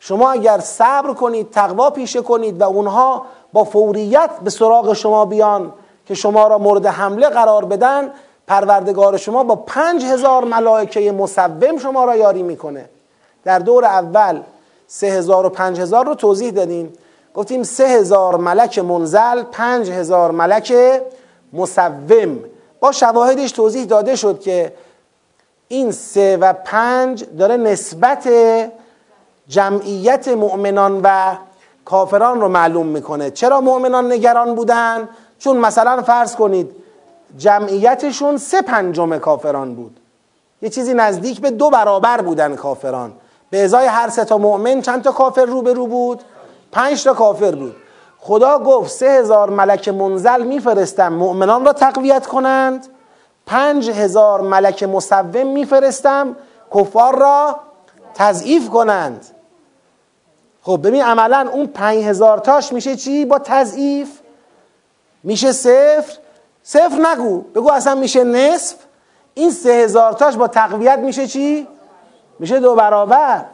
شما اگر صبر کنید تقوا پیشه کنید و اونها با فوریت به سراغ شما بیان که شما را مورد حمله قرار بدن پروردگار شما با پنج هزار ملائکه مصوم شما را یاری می‌کنه. در دور اول سه هزار و پنج هزار رو توضیح دادیم. گفتیم سه هزار ملک منزل پنج هزار ملک مصوم. با شواهدش توضیح داده شد که این سه و پنج داره نسبت جمعیت مؤمنان و کافران رو معلوم می‌کنه. چرا مؤمنان نگران بودن؟ چون مثلا فرض کنید جمعیتشون سه پنجم کافران بود. یه چیزی نزدیک به دو برابر بودن کافران. به ازای هر سه تا مؤمن چند تا کافر رو به رو بود؟ پنج تا کافر بود. خدا گفت سه هزار ملک منزل میفرستم مؤمنان را تقویت کنند. پنج هزار ملک مصوم میفرستم کفار را تضعیف کنند. خب ببین عملا اون پنج هزار تاش میشه چی؟ با تضعیف. میشه صفر. صفر نگو. بگو اصلا میشه نصف. این سه هزار تاش با تقویت میشه چی؟ میشه دو برابر.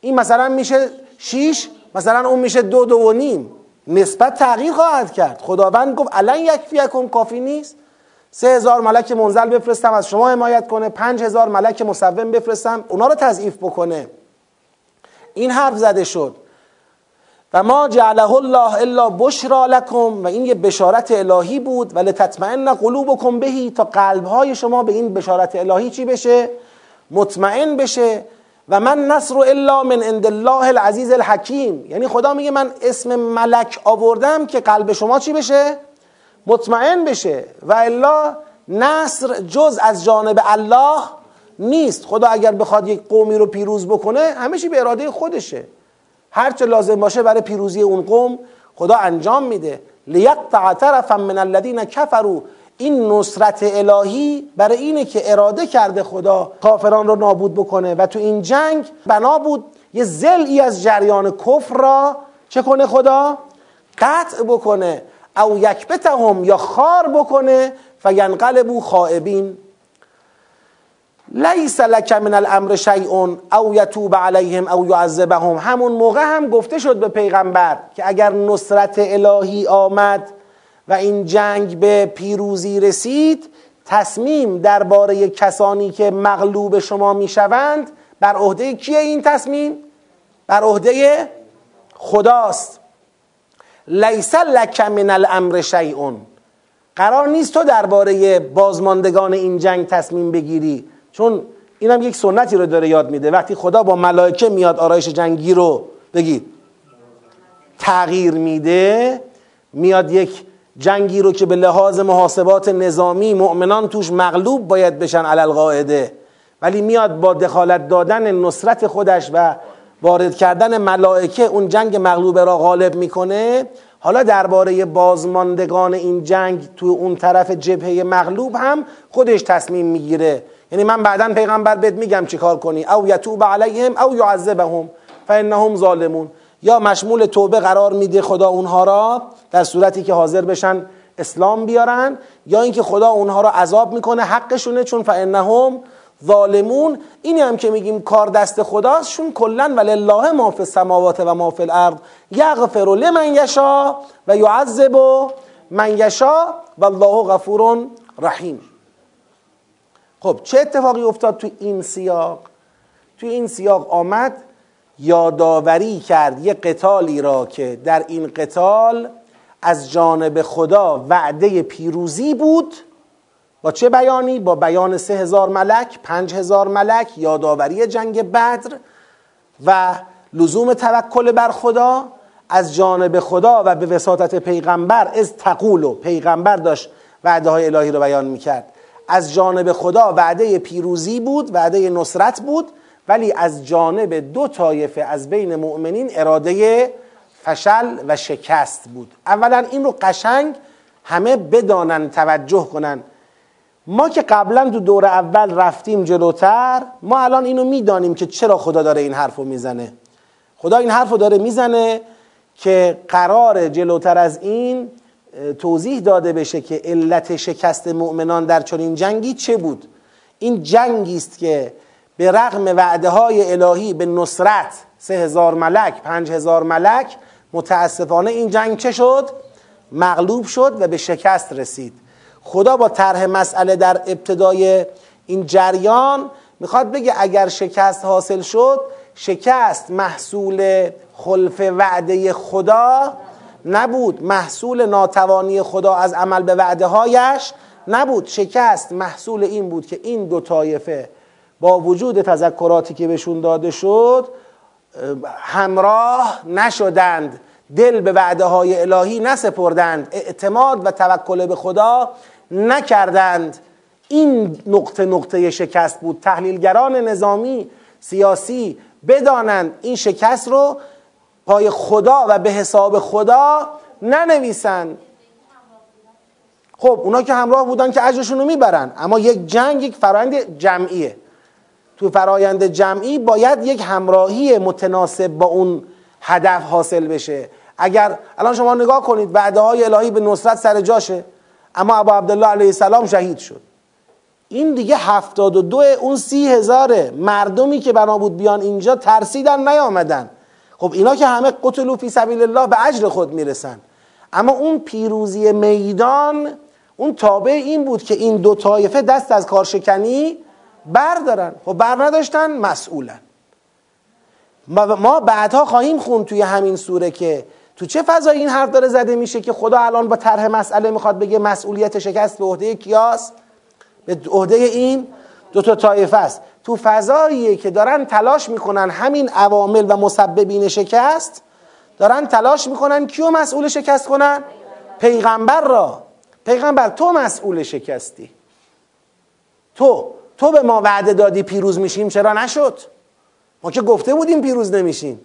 این مثلا میشه شیش مثلا اون میشه دو دو و نیم. نسبت تغییر خواهد کرد. خداوند گفت الان یک فیکم کافی نیست. سه هزار ملک منزل بفرستم از شما حمایت کنه. پنج هزار ملک مصوم بفرستم اونا رو تضعیف بکنه. این حرف زده شد. و ما جعله الله الا بشرا لکم و این یه بشارت الهی بود و لتطمئن قلوبکم بهی تا قلبهای شما به این بشارت الهی چی بشه؟ مطمئن بشه و من نصر الا من عند الله العزیز الحکیم. یعنی خدا میگه من اسم ملک آوردم که قلب شما چی بشه؟ مطمئن بشه و الا نصر جز از جانب الله نیست. خدا اگر بخواد یک قومی رو پیروز بکنه همه به اراده خودشه. هر چه لازم باشه برای پیروزی اون قوم خدا انجام میده. لیقطع طرفا من الذین کفروا. این نصرت الهی برای اینه که اراده کرده خدا کافران رو نابود بکنه. و تو این جنگ بنا بود یه زلی از جریان کفر را چه کنه خدا؟ قطع بکنه. او یکبتهم یا خار بکنه. فینقلبو خائبین. لیس لک من الامر شیء او یتوب علیهم او یعذبهم. همون موقع هم گفته شد به پیغمبر که اگر نصرت الهی آمد و این جنگ به پیروزی رسید تصمیم درباره کسانی که مغلوب شما می‌شوند بر عهده کیه این تصمیم؟ بر عهده خداست. لیس لک من الامر شیئون. قرار نیست تو درباره بازماندگان این جنگ تصمیم بگیری. چون اینم یک سنتی رو داره یاد میده. وقتی خدا با ملائکه میاد آرایش جنگی رو بگید. تغییر میده میاد یک جنگی رو که به لحاظ محاسبات نظامی مؤمنان توش مغلوب باید بشن علل قاعده ولی میاد با دخالت دادن نصرت خودش و وارد کردن ملائکه اون جنگ مغلوبه را غالب می‌کنه. حالا درباره بازماندگان این جنگ تو اون طرف جبهه مغلوب هم خودش تصمیم می‌گیره. یعنی من بعدا پیغمبر بهت میگم چیکار کنی. او یتوب علیهم او یعذبهم فانهم ظالمون. یا مشمول توبه قرار میده خدا اونها را در صورتی که حاضر بشن اسلام بیارن یا اینکه خدا اونها را عذاب می‌کنه حقشونه چون فانهم ظالمون. اینی هم که میگیم کار دست خداست شون کلا ولله ما فی السماوات و ما فی الارض. یغفر لمن یشا و یعذب من یشا والله غفور رحیم. خب چه اتفاقی افتاد تو این سیاق؟ تو این سیاق آمد یادآوری کرد یه قتالی را که در این قتال از جانب خدا وعده پیروزی بود. با چه بیانی؟ با بیان سه هزار ملک، پنج هزار ملک، یادآوری جنگ بدر و لزوم توکل بر خدا. از جانب خدا و به وساطت پیغمبر از تقول و پیغمبر داشت وعده های الهی رو بیان می‌کرد. از جانب خدا وعده پیروزی بود وعده نصرت بود ولی از جانب دو طایفه از بین مؤمنین اراده فشل و شکست بود. اولا این رو قشنگ همه بدانن توجه کنن. ما که قبلا تو دور اول رفتیم جلوتر ما الان اینو می‌دانیم که چرا خدا داره این حرف رو می‌زنه. خدا این حرف رو داره می‌زنه که قرار جلوتر از این توضیح داده بشه که علت شکست مؤمنان در چنین جنگی چه بود این جنگی است که به رغم وعده های الهی به نصرت سه هزار ملک پنج هزار ملک متاسفانه این جنگ چه شد؟ مغلوب شد و به شکست رسید خدا با طرح مسئله در ابتدای این جریان می‌خواد بگه اگر شکست حاصل شد شکست محصول خلف وعده خدا نبود محصول ناتوانی خدا از عمل به وعده هایش نبود. شکست محصول این بود که این دو طایفه با وجود تذکراتی که بهشون داده شد همراه نشدند دل به وعده های الهی نسپردند اعتماد و توکل به خدا نکردند. این نقطه نقطه شکست بود. تحلیلگران نظامی سیاسی بدانند این شکست رو پای خدا و به حساب خدا ننویسند خب اونا که همراه بودن که اجرشون رو می‌برن. اما یک جنگ یک فرایند جمعیه. تو فرایند جمعی باید یک همراهی متناسب با اون هدف حاصل بشه. اگر الان شما نگاه کنید وعده های الهی به نصرت سر جاشه اما ابا عبدالله علیه السلام شهید شد. این دیگه هفتاد و دو اون سی هزاره مردمی که بنا بود بیان اینجا ترسیدن نیامدن. خب اینا که همه قتلو فی سبیل الله به اجر خود می‌رسن. اما اون پیروزی میدان اون تابع این بود که این دو طایفه دست از کارشکنی بردارن. خب بر نداشتن مسئولن. ما بعدها خواهیم خون توی همین سوره که تو چه فضایی این حرف داره زده میشه که خدا الان با طرح مسئله می‌خواد بگه مسئولیت شکست به عهده کیاس؟ به عهده این دو تا طایفه است. تو فضاییه که دارن تلاش می‌کنن همین عوامل و مسببین شکست دارن تلاش می‌کنن کیو مسئول شکست کنن؟ پیغمبر را. پیغمبر تو مسئول شکستی. تو تو به ما وعده دادی پیروز میشیم چرا نشد؟ ما که گفته بودیم پیروز نمیشیم.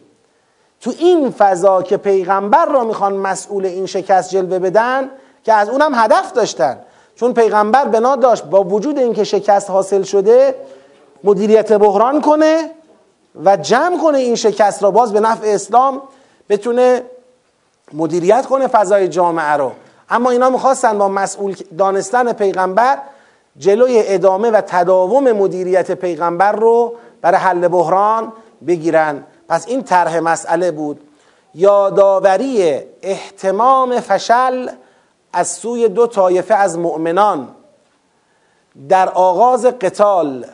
تو این فضا که پیغمبر را می‌خوان مسئول این شکست جلوه بدن که از اونم هدف داشتن. چون پیغمبر بنا داشت با وجود اینکه شکست حاصل شده مدیریت بحران کنه و جمع کنه این شکست را باز به نفع اسلام بتونه مدیریت کنه فضای جامعه رو. اما اینا می‌خواستن با مسئول دانستن پیغمبر جلوی ادامه و تداوم مدیریت پیغمبر رو برای حل بحران بگیرن. پس این طرح مسئله بود. یادآوری احتمام فشل از سوی دو طایفه از مؤمنان. در آغاز قتال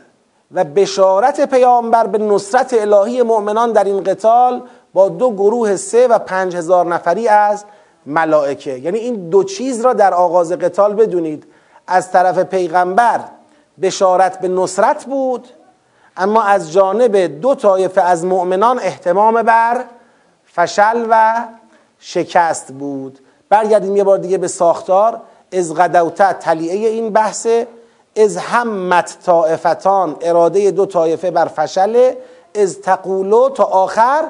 و بشارت پیامبر به نصرت الهی مؤمنان در این قتال با دو گروه سه و پنج هزار نفری از ملائکه. یعنی این دو چیز را در آغاز قتال بدونید. از طرف پیغمبر بشارت به نصرت بود اما از جانب دو طایفه از مؤمنان احتمام بر فشل و شکست بود. برگردیم یه بار دیگه به ساختار. از غدوت تلیعه این بحثه از همت طائفتان اراده دو طایفه بر فشل از تقولو تا آخر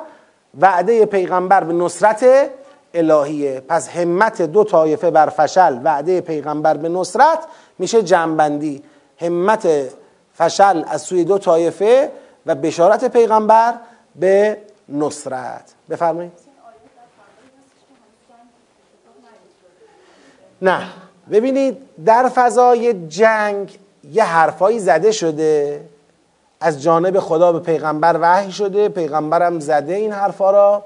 وعده پیغمبر به نصرت الهیه پس همت دو طایفه بر فشل وعده پیغمبر به نصرت میشه جنبندی همت فشل از سوی دو طایفه و بشارت پیغمبر به نصرت. بفرمایید. نه. ببینید در فضای جنگ یه حرفایی زده شده. از جانب خدا به پیغمبر وحی شده پیغمبرم زده این حرفا را.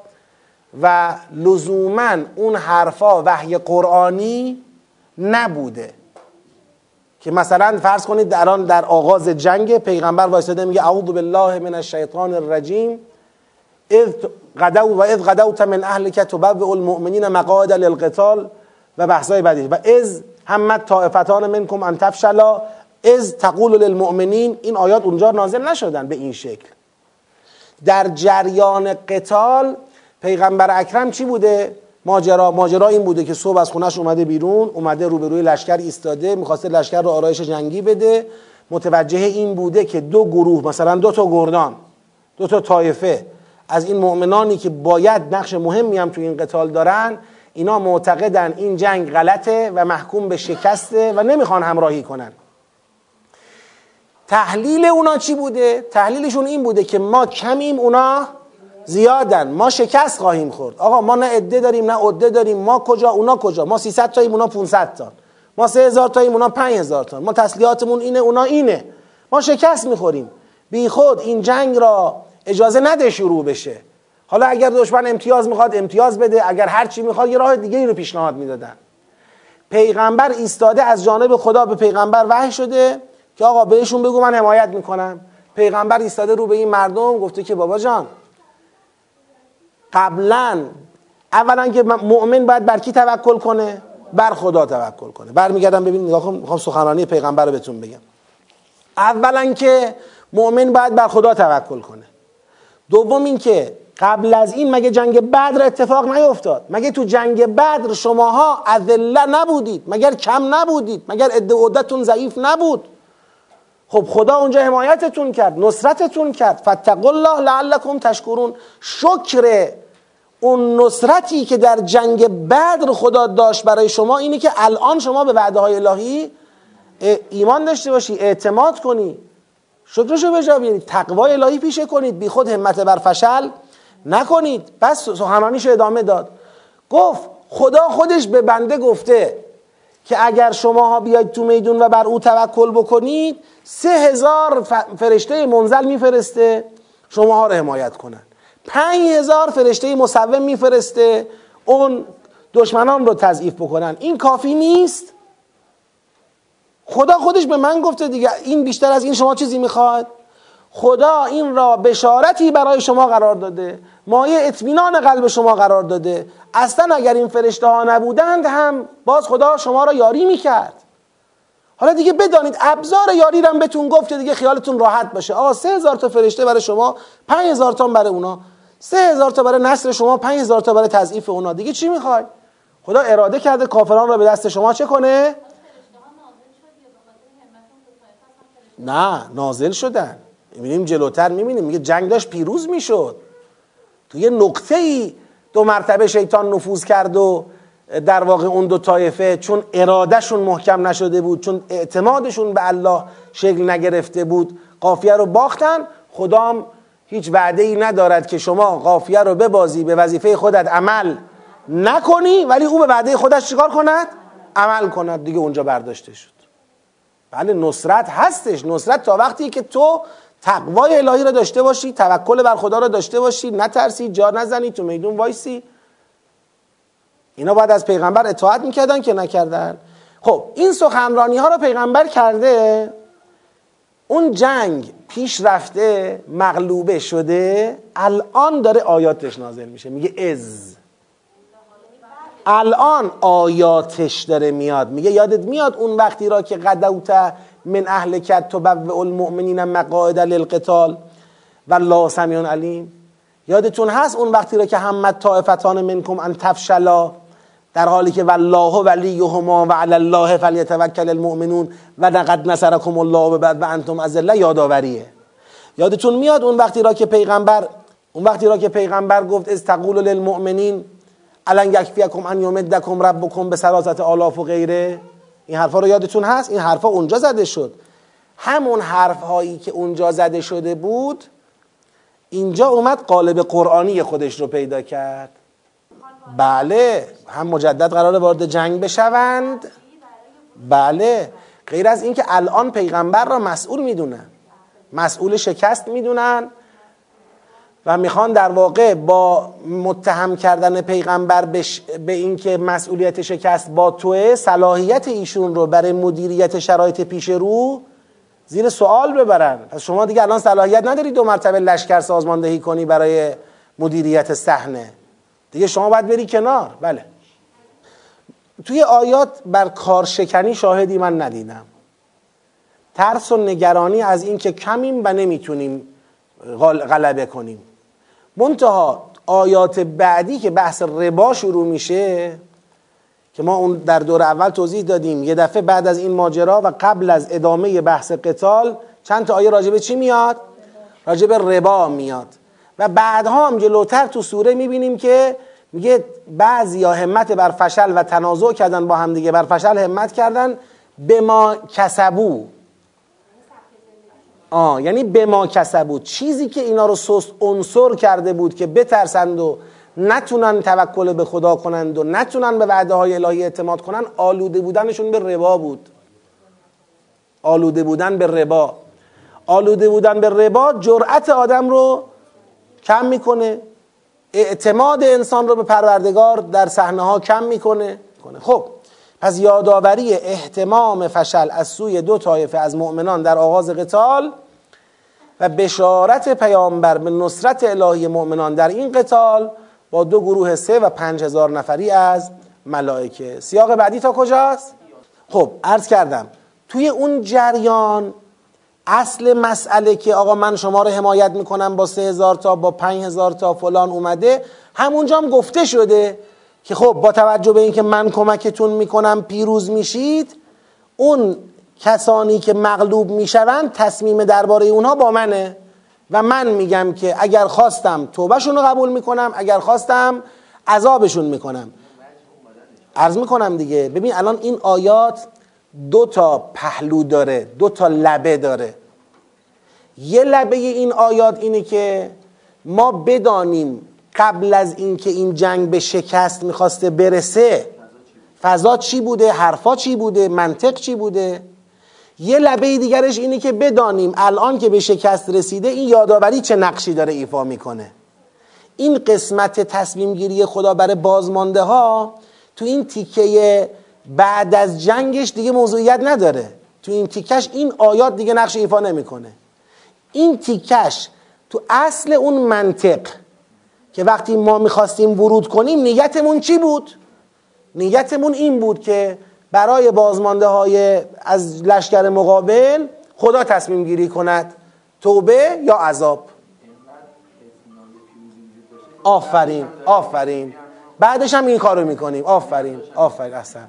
و لزوما اون حرفا وحی قرآنی نبوده. که مثلا فرض کنید در آن در آغاز جنگ پیغمبر وایساده میگه اعوذ بالله من الشیطان الرجیم. اذ غدو و اذ غدوت من اهلک تبوئ المؤمنین مقاعد للقتال. و بحثای بعدی و از همت طائفتان منکم ان تفشلا از تقول للمؤمنین این آیات اونجا نازل نشدن به این شکل. در جریان قتال پیغمبر اکرم چی بوده؟ ماجرا ماجرا این بوده که صبح از خونش اومده بیرون اومده روبروی لشکر ایستاده می‌خواسته لشکر رو آرایش جنگی بده. متوجه این بوده که دو گروه مثلا دو تا گردان دو تا طایفه از این مؤمنانی که باید نقش مهمی هم تو این قتال دارن اینا معتقدن این جنگ غلطه و محکوم به شکسته و نمی‌خوان همراهی کنن. تحلیل اونا چی بوده؟ تحلیلشون این بوده که ما کمیم اونا زیادن. ما شکست خواهیم خورد. آقا ما نه عده داریم نه عده داریم. ما کجا؟ اونا کجا؟ ما 300 تاییم اونا 500 تا ما 3000 تاییم اونا 5000 تا ما تسلیحاتمون اینه اونا اینه. ما شکست می‌خوریم. بی خود این جنگ را اجازه نده شروع بشه. حالا اگر دشمن امتیاز می‌خواد امتیاز بده. اگر هر چی می‌خواد یه راه دیگه ای رو پیشنهاد می‌دادن. پیغمبر ایستاده از جانب خدا به پیغمبر وحی شده که آقا بهشون بگو من حمایت می‌کنم. پیغمبر ایستاده رو به این مردم گفته که بابا جان قبلا اولا که مؤمن باید بر کی توکل کنه؟ بر خدا توکل کنه. برمیگردم ببین نگاه کن می‌خوام سخنرانی پیغمبر رو بهتون بگم. اولا که مؤمن باید بر خدا توکل کنه. دوم این که قبل از این مگه جنگ بدر اتفاق نیفتاد؟ مگه تو جنگ بدر شماها اذله نبودید؟ مگر کم نبودید؟ مگر عده ضعیف نبود؟ خب خدا اونجا حمایتتون کرد نصرتتون کرد. فتقوا الله لعلکم تشکرون. شکر اون نصرتی که در جنگ بدر خدا داشت برای شما اینه که الان شما به وعده های الهی ایمان داشته باشی اعتماد کنی. شکرشو به جا بیارید تقوای الهی پیشه کنید. بی خود همت بر فشل. نکنید. پس سخنانیش ادامه داد. گفت خدا خودش به بنده گفته که اگر شماها بیاید تو میدون و بر او توکل بکنید سه هزار فرشته منزل میفرسته شماها رو حمایت کنن. پنج هزار فرشته مصوم میفرسته اون دشمنان رو تضعیف بکنن. این کافی نیست؟ خدا خودش به من گفته دیگه این بیشتر از این شما چیزی می‌خواد؟ خدا این را بشارتی برای شما قرار داده. مایه اطمینان قلب شما قرار داده. اصلا اگر این فرشته ها نبودند هم باز خدا شما را یاری می‌کرد. حالا دیگه بدانید ابزار یاری رم بهتون گفت دیگه خیالتون راحت باشه. آقا سه هزار تا فرشته برای شما پنج هزار تا برای اونا. سه هزار تا برای نصر شما پنج هزار تا برای تضعیف اونا. دیگه چی می‌خوای؟ خدا اراده کرده کافران را به دست شما چه کنه؟ نه نازل شدن. می‌بینیم جلوتر می‌بینیم. میگه جنگ داشت پیروز می‌شد. تو یه نقطه ای دو مرتبه شیطان نفوذ کرد و در واقع اون دو طایفه چون ارادهشون محکم نشده بود چون اعتمادشون به الله شکل نگرفته بود قافیه رو باختن. خدام هیچ وعده ای ندارد که شما قافیه رو ببازی به وظیفه خودت عمل نکنی ولی او به وعده خودش چیکار کند؟ عمل کند. دیگه اونجا برداشته شد. بله نصرت هستش. نصرت تا وقتی که تو تقوای الهی را داشته باشی توکل بر خدا را داشته باشی نترسی جا نزنی تو میدون وایسی. اینا باید از پیغمبر اطاعت می‌کردن که نکردن. خب این سخنرانی ها رو پیغمبر کرده اون جنگ پیش رفته مغلوبه شده الان داره آیاتش نازل میشه. میگه از. الان آیاتش داره میاد. میگه یادت میاد اون وقتی را که قدوت من اهل کت تبوع المؤمنین مقاعد للقتال. و الله سمیع علیم. یادتون هست اون وقتی را که همت طائفتان منکم ان تفشلا؟ در حالی که والله ولیهما و علی الله فلیتوکل المؤمنون و لقد نصرکم الله بعد و انتم اذله یادآوریه. یادتون میاد اون وقتی را که پیغمبر اون وقتی را که پیغمبر گفت از تقول للمؤمنین الان یکفیکم ان یمدکم ربکم به سراست آلاف و غیره؟ این حرفا رو یادتون هست؟ این حرفا اونجا زده شد. همون حرف هایی که اونجا زده شده بود اینجا اومد قالب قرآنی خودش رو پیدا کرد. بله هم مجدد قرار وارد جنگ بشوند. بله غیر از اینکه الان پیغمبر را مسئول می‌دونن. مسئول شکست می‌دونن. و می‌خوان در واقع با متهم کردن پیغمبر به اینکه مسئولیت شکست با توه صلاحیت ایشون رو برای مدیریت شرایط پیش رو زیر سوال ببرن. پس شما دیگه الان صلاحیت نداری دو مرتبه لشکر سازماندهی کنی برای مدیریت صحنه. دیگه شما باید بری کنار. بله. توی آیات بر کارشکنی شاهدی من ندیدم. ترس و نگرانی از اینکه کمیم و نمی‌تونیم غلبه کنیم. منتها آیات بعدی که بحث ربا شروع میشه که ما اون در دور اول توضیح دادیم یه دفعه بعد از این ماجرا و قبل از ادامه بحث قتال چند تا آیه راجبه چی میاد؟ راجبه ربا میاد. و بعدها هم جلوتر تو سوره می‌بینیم که میگه بعضی یا همت بر فشل و تنازع کردن با هم دیگه. بر فشل همت کردن به ما کسبو آه یعنی به ما کسبو چیزی که اینا رو سست عنصر کرده بود که بترسند و نتونن توکل به خدا کنند و نتونن به وعده های الهی اعتماد کنند آلوده بودنشون به ربا بود. آلوده بودن به ربا. آلوده بودن به ربا جرأت آدم رو کم می‌کنه. اعتماد انسان رو به پروردگار در صحنه ها کم می‌کنه. خب پس یادآوری احتمام فشل از سوی دو طایفه از مؤمنان در آغاز قتال و بشارت پیامبر به نصرت الهی مؤمنان در این قتال با دو گروه سه و پنج هزار نفری از ملائکه سیاق بعدی تا کجاست؟ خب عرض کردم توی اون جریان اصل مسئله که آقا من شما رو حمایت می‌کنم با سه هزار تا با پنج هزار تا فلان اومده همونجا هم گفته شده که خب با توجه به اینکه من کمکتون می‌کنم پیروز میشید اون کسانی که مغلوب می‌شوند تصمیم درباره اونها با منه و من میگم که اگر خواستم توبهشون رو قبول می‌کنم اگر خواستم عذابشون می‌کنم. عرض می‌کنم دیگه. ببین الان این آیات دو تا پهلو داره دو تا لبه داره. یه لبه این آیات اینه که ما بدانیم قبل از اینکه این جنگ به شکست می‌خواسته برسه فضا چی بوده؟ حرفا چی بوده؟ منطق چی بوده؟ یه لبه دیگرش اینه که بدانیم الان که به شکست رسیده این یادآوری چه نقشی داره ایفا می‌کنه؟ این قسمت تصمیم گیری خدا برای بازمانده ها تو این تیکه بعد از جنگش دیگه موضوعیت نداره. تو این تیکش این آیات دیگه نقش ایفا نمی‌کنه. این تیکش تو اصل اون منطق که وقتی ما می‌خواستیم ورود کنیم نیتمون چی بود؟ نیتمون این بود که برای بازمانده های از لشکر مقابل خدا تصمیم گیری کند توبه یا عذاب. آفرین آفرین. بعدش هم این کارو می‌کنیم. آفرین آفرین اصلا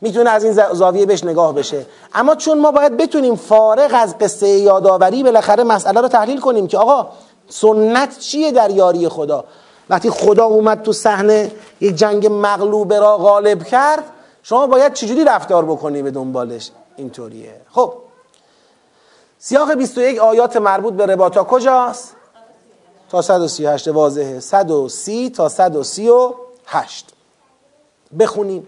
می‌تونه از این زاویه بهش نگاه بشه. اما چون ما باید بتونیم فارغ از قصه یادآوری بالاخره مسئله رو تحلیل کنیم که آقا سنت چیه در یاری خدا؟ وقتی خدا اومد تو صحنه یک جنگ مغلوبه را غالب کرد شما باید چجوری رفتار بکنی به دنبالش؟ اینطوریه. خب سیاق 21 آیات مربوط به رباتا کجاست؟ تا 138 واضحه. 130 تا 138 بخونیم.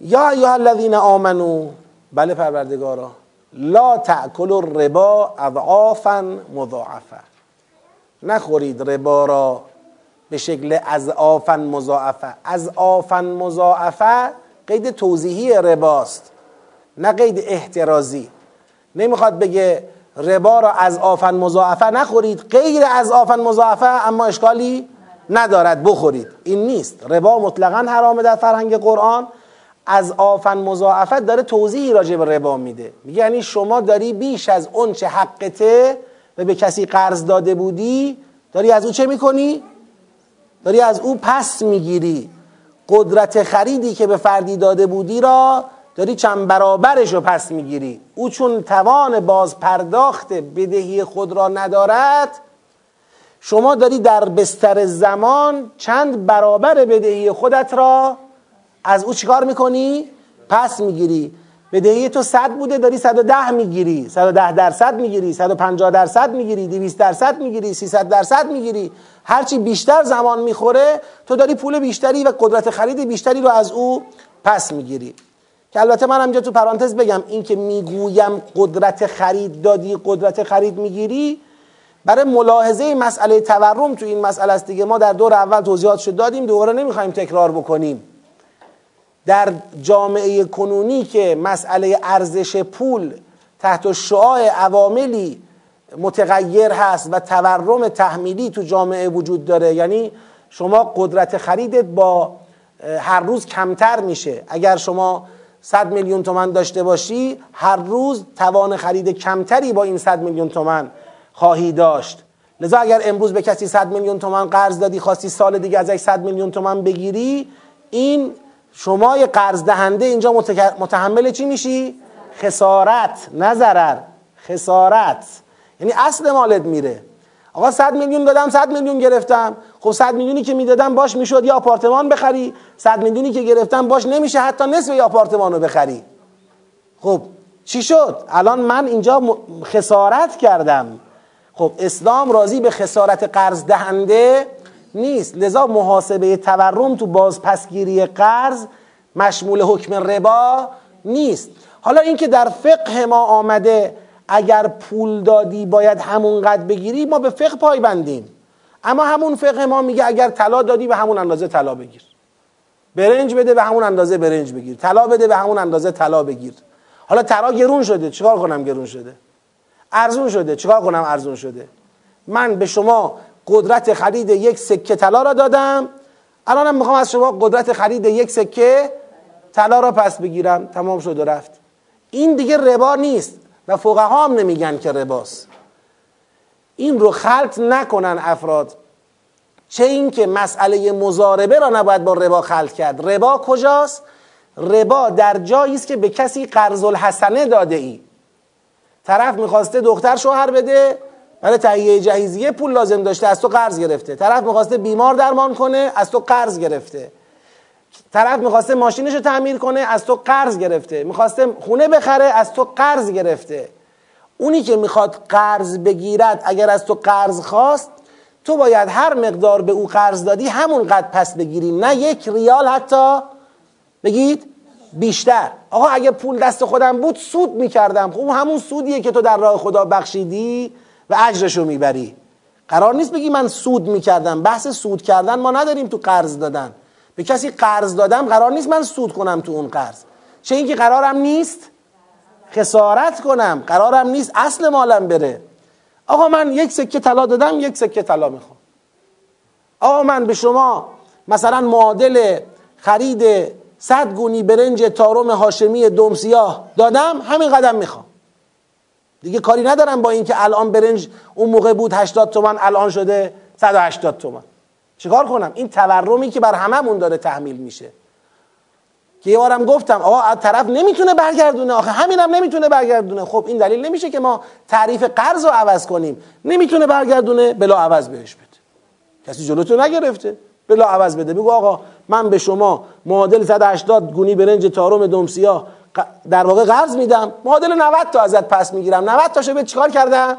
یا ایها الذین آمنو بله پروردگارا لا تأکل الربا اضعافا مضاعفه نخورید ربا را به شکل از آفن مضاعفه. از آفن مضاعفه قید توضیحی رباست نه قید احترازی. نمی‌خواد بگه ربا را از آفن مضاعفه نخورید. غیر از آفن مضاعفه اما اشکالی ندارد بخورید. این نیست. ربا مطلقا حرامه در فرهنگ قرآن. از آفن مضاعفت داره توضیحی راجع به ربا میده. میگه یعنی شما داری بیش از اون چه حقته و به کسی قرض داده بودی داری از او چه می‌کنی؟ داری از او پس می‌گیری. قدرت خریدی که به فردی داده بودی را داری چند برابرش رو پس می‌گیری. او چون توان باز پرداخت بدهی خود را ندارد شما داری در بستر زمان چند برابر بدهی خودت را از او چیکار می‌کنی؟ پس می‌گیری. بدهی تو صد بوده داری 110 می‌گیری. 110 درصد می‌گیری 150 درصد می‌گیری 200 درصد می‌گیری 300 درصد می‌گیری. هرچی بیشتر زمان می‌خوره تو داری پول بیشتری و قدرت خرید بیشتری رو از او پس می‌گیری. که البته من همینجا تو پرانتز بگم این که می‌گویم قدرت خرید دادی قدرت خرید می‌گیری برای ملاحظه مسئله تورم تو این مسئله است دیگه. ما در دور اول توضیحات شد دادیم دوباره نمی‌خوایم تکرار بکنیم. در جامعه کنونی که مسئله ارزش پول تحت شعاع عواملی متغیر هست و تورم تحمیلی تو جامعه وجود داره. یعنی شما قدرت خریدت با هر روز کمتر میشه. اگر شما 100 میلیون تومن داشته باشی هر روز توان خرید کمتری با این 100 میلیون تومن خواهی داشت. لذا اگر امروز به کسی 100 میلیون تومن قرض دادی خواستی سال دیگه ازش 100 میلیون تومن بگیری این شما قرض دهنده اینجا متحمل چی میشی؟ خسارت نه ضرر خسارت. یعنی اصل مالت میره. آقا 100 میلیون دادم 100 میلیون گرفتم. خب 100 میلیونی که می‌دادم باش می‌شد یا آپارتمان بخری. 100 میلیونی که گرفتم باش نمیشه حتی نصف یا آپارتمان رو بخری. خب چی شد؟ الان من اینجا خسارت کردم. خب اسلام راضی به خسارت قرض دهنده نیست. لذا محاسبه تورم تو بازپسگیری قرض مشمول حکم ربا نیست. حالا اینکه در فقه ما آمده اگر پول دادی باید همونقدر بگیری ما به فقه پایبندیم اما همون فقه ما میگه اگر طلا دادی به همون اندازه طلا بگیر. برنج بده به همون اندازه برنج بگیر. طلا بده به همون اندازه طلا بگیر. حالا طلا گرون شده چیکار کنم گرون شده؟ ارزون شده چیکار کنم ارزون شده؟ من به شما قدرت خرید یک سکه طلا را دادم. الانم می‌خوام از شما قدرت خرید یک سکه طلا را پس بگیرم. تمام شد و رفت. این دیگه ربا نیست. و فقها هم نمیگن که رباست این رو خلط نکنن افراد. چه اینکه مسئله مزاربه را نباید با ربا خلط کرد. ربا کجاست؟ ربا در جایی است که به کسی قرض الحسنه داده ای طرف می‌خواسته دختر شوهر بده برای تهیه جهیزیه پول لازم داشته از تو قرض گرفته. طرف می‌خواسته بیمار درمان کنه از تو قرض گرفته. طرف می‌خواسته ماشینش رو تعمیر کنه از تو قرض گرفته. می‌خواسته خونه بخره از تو قرض گرفته. اونی که می‌خواد قرض بگیرد اگر از تو قرض خواست تو باید هر مقدار به او قرض دادی همون قد پس بگیری. نه یک ریال حتی. بگید؟ بیشتر. آقا اگه پول دست خودم بود سود می‌کردم. خب همون سودیه که تو در راه خدا بخشیدی و اجرشو می‌بری. قرار نیست بگی من سود می‌کردم. بحث سود کردن ما نداریم تو قرض دادن. به کسی قرض دادم قرار نیست من سود کنم تو اون قرض. چه اینکه قرارم نیست؟ خسارت کنم. قرارم نیست اصل مالم بره. آقا من یک سکه طلا دادم یک سکه طلا می‌خوام. آقا من به شما مثلا معادل خرید صد گونی برنج تارم هاشمی دمسیاه دادم همین قدم می‌خوام. دیگه کاری ندارم با اینکه الان برنج اون موقع بود 80 تومن الان شده 180 تومن چیکار کنم؟ این تورمی که بر هممون داره تحمیل میشه. که یه بارم گفتم آقا طرف نمی‌تونه برگردونه. آخه همینم نمی‌تونه برگردونه. خب این دلیل نمیشه که ما تعریف قرض رو عوض کنیم. نمی‌تونه برگردونه بلا عوض بهش بده. کسی جلوتو نگرفته. بلا عوض بده. بگو آقا من به شما معادل 180 گونی برنج تارم دمسیاه در واقع قرض میدم. معادل 90 تا ازت پس می‌گیرم. 90 تاشو به چیکار کردم؟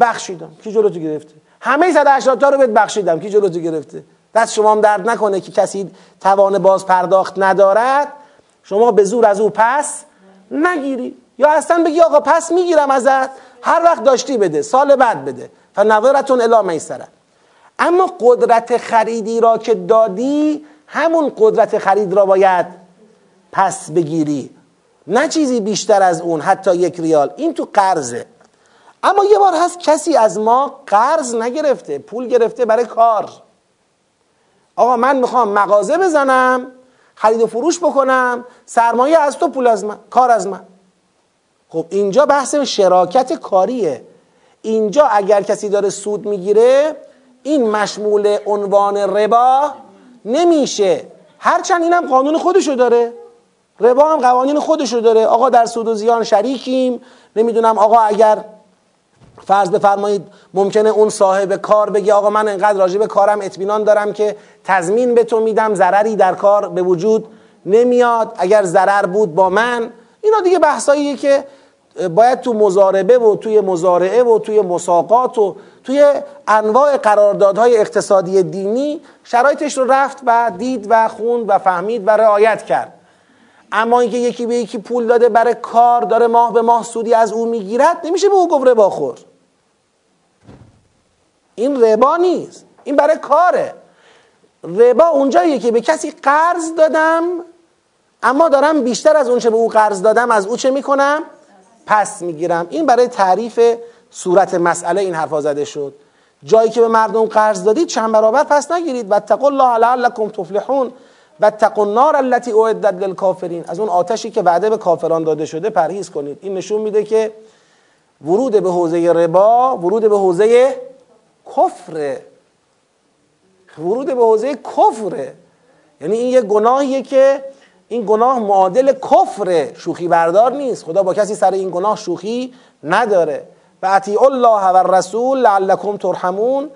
بخشیدم. کی جلوتو گرفته؟ همه 180 تا رو بهت بخشیدم. کی جلوتو گرفته؟ دست شما هم درد نکنه که کسی توان باز پرداخت ندارد. شما به زور از او پس نگیری. یا اصلا بگی آقا پس می‌گیرم ازت. هر وقت داشتی بده سال بعد بده. فنظرتون الی میسره. اما قدرت خریدی را که دادی همون قدرت خرید را باید پس بگیری. نه چیزی بیشتر از اون حتی یک ریال. این تو قرضه. اما یه بار هست کسی از ما قرض نگرفته پول گرفته برای کار. آقا من می‌خوام مغازه بزنم خرید و فروش بکنم سرمایه از تو پول از من کار از من. خب اینجا بحث شراکت کاریه. اینجا اگر کسی داره سود می‌گیره این مشمول عنوان ربا نمیشه. هرچند اینم قانون خودشو داره. ربا هم قوانین خودشو داره. آقا در سود و زیان شریکیم. نمی‌دونم آقا اگر فرض بفرمایید ممکنه اون صاحب کار بگه آقا من انقدر راجع به کارم اطمینان دارم که تضمین به تو میدم ضرری در کار به وجود نمیاد. اگر ضرر بود با من اینا دیگه بحثاییه که باید تو مزاربه و توی مزارعه و توی مساقات و توی انواع قراردادهای اقتصادی دینی شرایطش رو رفت و دید و خوند و فهمید و رعایت کرد. اما اینکه یکی به یکی پول داده برای کار داره ماه به ماه سودی از او می‌گیرد نمیشه به او گفت ربا خور این ربا نیست. این برای کاره. ربا اونجاییه که به کسی قرض دادم اما دارم بیشتر از اونچه به او قرض دادم از او چه می‌کنم؟ پس می‌گیرم. این برای تعریف صورت مسئله این حرفا زده شد. جایی که به مردم قرض دادید چند برابر پس نگیرید. و الله لعلکم تفلحون. و النار التي اعدت للکافرین. از اون آتشی که وعده به کافران داده شده پرهیز کنید. این نشون میده که ورود به حوزه ربا ورود به حوزه کفره ورود به حوزه کفره یعنی این یه گناهیه که این گناه معادل کفره شوخی بردار نیست. خدا با کسی سر این گناه شوخی نداره. و اطیع الله و الرسول لعلکم ترحمون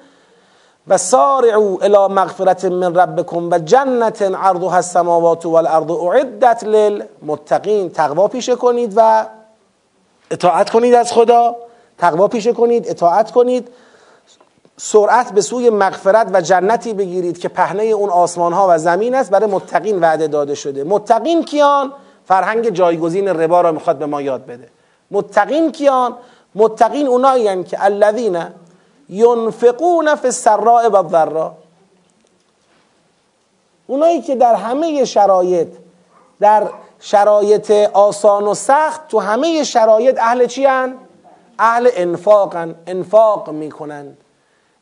و سارعوا الى مغفرت من ربکم و جنت عرضها السماوات والارض اعدت للمتقین تقوا پیشه کنید و اطاعت کنید از خدا تقوا پیشه کنید اطاعت کنید سرعت به سوی مغفرت و جنتی بگیرید که پهنه اون آسمان ها و زمین است برای متقین وعده داده شده. متقین کیان؟ فرهنگ جایگزین ربا را می‌خواد به ما یاد بده. متقین کیان؟ متقین اونایی که الذین ینفقون فی السراء و الضراء. اونایی که در همه شرایط در شرایط آسان و سخت تو همه شرایط اهل چی؟ اهل انفاقن. انفاق می‌کنند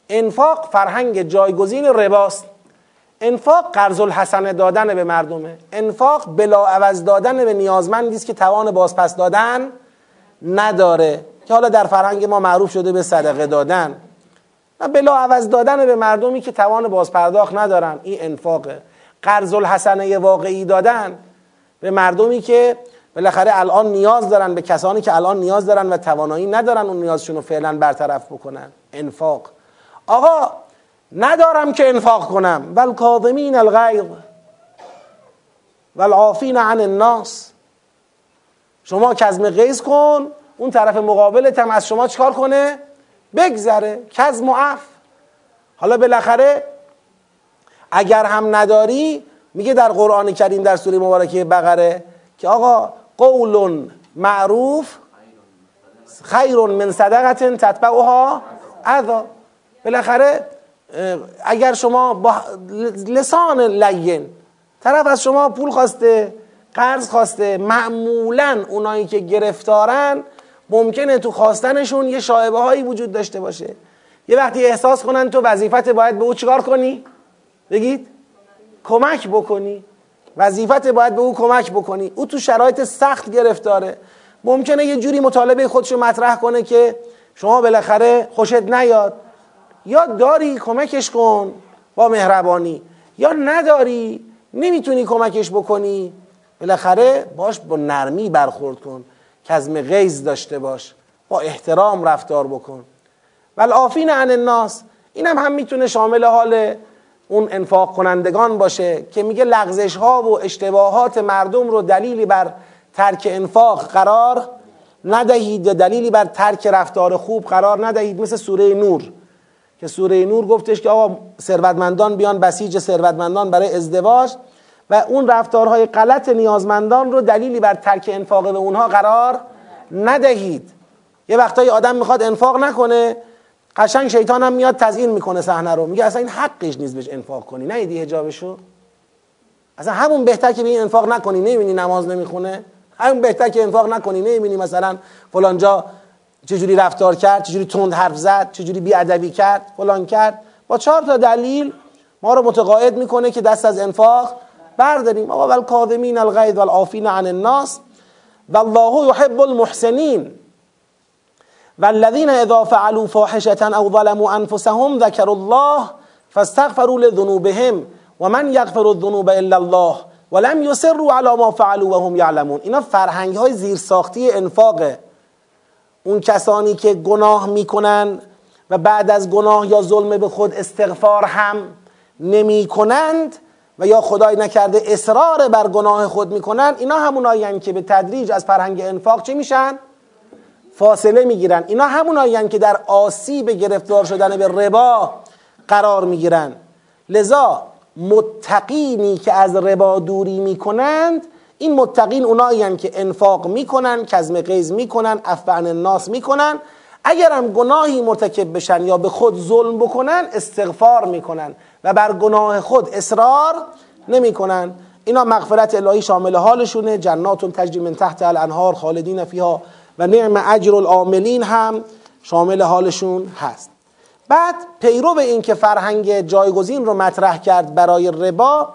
انفاق فرهنگ جایگزین رباست. انفاق قرض الحسنه دادن به مردمه. انفاق بلا عوض دادن به نیازمندی است که توان بازپس دادن نداره. که حالا در فرهنگ ما معروف شده به صدقه دادن. و بلا عوض دادن به مردمی که توان بازپرداخت ندارن. این انفاقه. قرض الحسنه واقعی دادن به مردمی که بالاخره الان نیاز دارن به کسانی که الان نیاز دارن و توانایی ندارن اون نیازشون رو فعلا برطرف بکنن. انفاق. آقا ندارم که انفاق کنم. ول کاظمین الغیظ والعافین عن الناس. شما کزم غیظ کن اون طرف مقابلت هم از شما چکار کنه؟ بگذره. کزم و عف. حالا بالاخره اگر هم نداری میگه در قرآن کریم در سوره مبارکه بقره که آقا قول معروف خیر من صدقت تتبعها اذا. بالاخره اگر شما با لسان لین طرف از شما پول خواسته قرض خواسته معمولا اونایی که گرفتارن ممکنه تو خواستنشون یه شایبه هایی وجود داشته باشه. یه وقتی احساس کنن تو وظیفت باید به او چیکار کنی؟ بگید. کمک بکنی. وظیفت باید به او کمک بکنی. او تو شرایط سخت گرفتاره. ممکنه یه جوری مطالبه خودشو مطرح کنه که شما بالاخره خوشت نیاد. یا داری کمکش کن با مهربانی یا نداری نمی‌تونی کمکش بکنی. بالاخره باش با نرمی برخورد کن کزم غیز داشته باش با احترام رفتار بکن. آفین عن الناس اینم هم, می‌تونه شامل حال اون انفاق کنندگان باشه که میگه لغزش ها و اشتباهات مردم رو دلیلی بر ترک انفاق قرار ندهید دلیلی بر ترک رفتار خوب قرار ندهید مثل سوره نور. که سوره نور گفتش که آقا ثروتمندان بیان بسیج ثروتمندان برای ازدواج و اون رفتارهای غلط نیازمندان رو دلیلی بر ترک انفاق به اونها قرار ندهید. یه وقتایی آدم می‌خواد انفاق نکنه قشنگ شیطان هم میاد تزیین می‌کنه صحنه رو. میگه اصلا این حقش نیست بهش انفاق کنی. نیدی حجابشو؟ اصلا همون بهتر که به این انفاق نکنی. نمی‌بینی نماز نمی‌خونه؟ همون بهتر که انفاق نکنی. نمی‌بینی مثلا فلانجا چجوری رفتار کرد چجوری تند حرف زد چجوری بیادبی کرد فلان کرد. با چهار تا دلیل ما رو متقاعد می‌کنه که دست از انفاق برداریم. آقا والکاظمین الغیظ والعافین عن الناس والله يحب المحسنین والذین اذا فعلوا فاحشة او ظلموا انفسهم ذكروا الله فاستغفروا لذنوبهم ومن يغفر الذنوب الا الله ولم يصروا على ما فعلوا وهم يعلمون اینا فرهنگ های زیرساختی انفاقه. اون کسانی که گناه می‌کنن و بعد از گناه یا ظلم به خود استغفار هم نمی کنند و یا خدای نکرده اصرار بر گناه خود می‌کنن اینا همون که به تدریج از فرهنگ انفاق چه میشن؟ فاصله می‌گیرن اینا همون که در آسیب گرفتار شدن به ربا قرار می‌گیرن لذا متقینی که از ربا دوری می‌کنند این متقین اونایی که انفاق می‌کنن کزم قیز می‌کنن افعن الناس می‌کنن. اگر هم گناهی مرتکب بشن یا به خود ظلم بکنن استغفار می‌کنن و بر گناه خود اصرار نمی‌کنن. اینا مغفرت الهی شامل حالشونه. جنات تجری من تحت الانهار خالدین فیها و نعم اجر العاملین هم شامل حالشون هست. بعد پیرو به این که فرهنگ جایگزین رو مطرح کرد برای ربا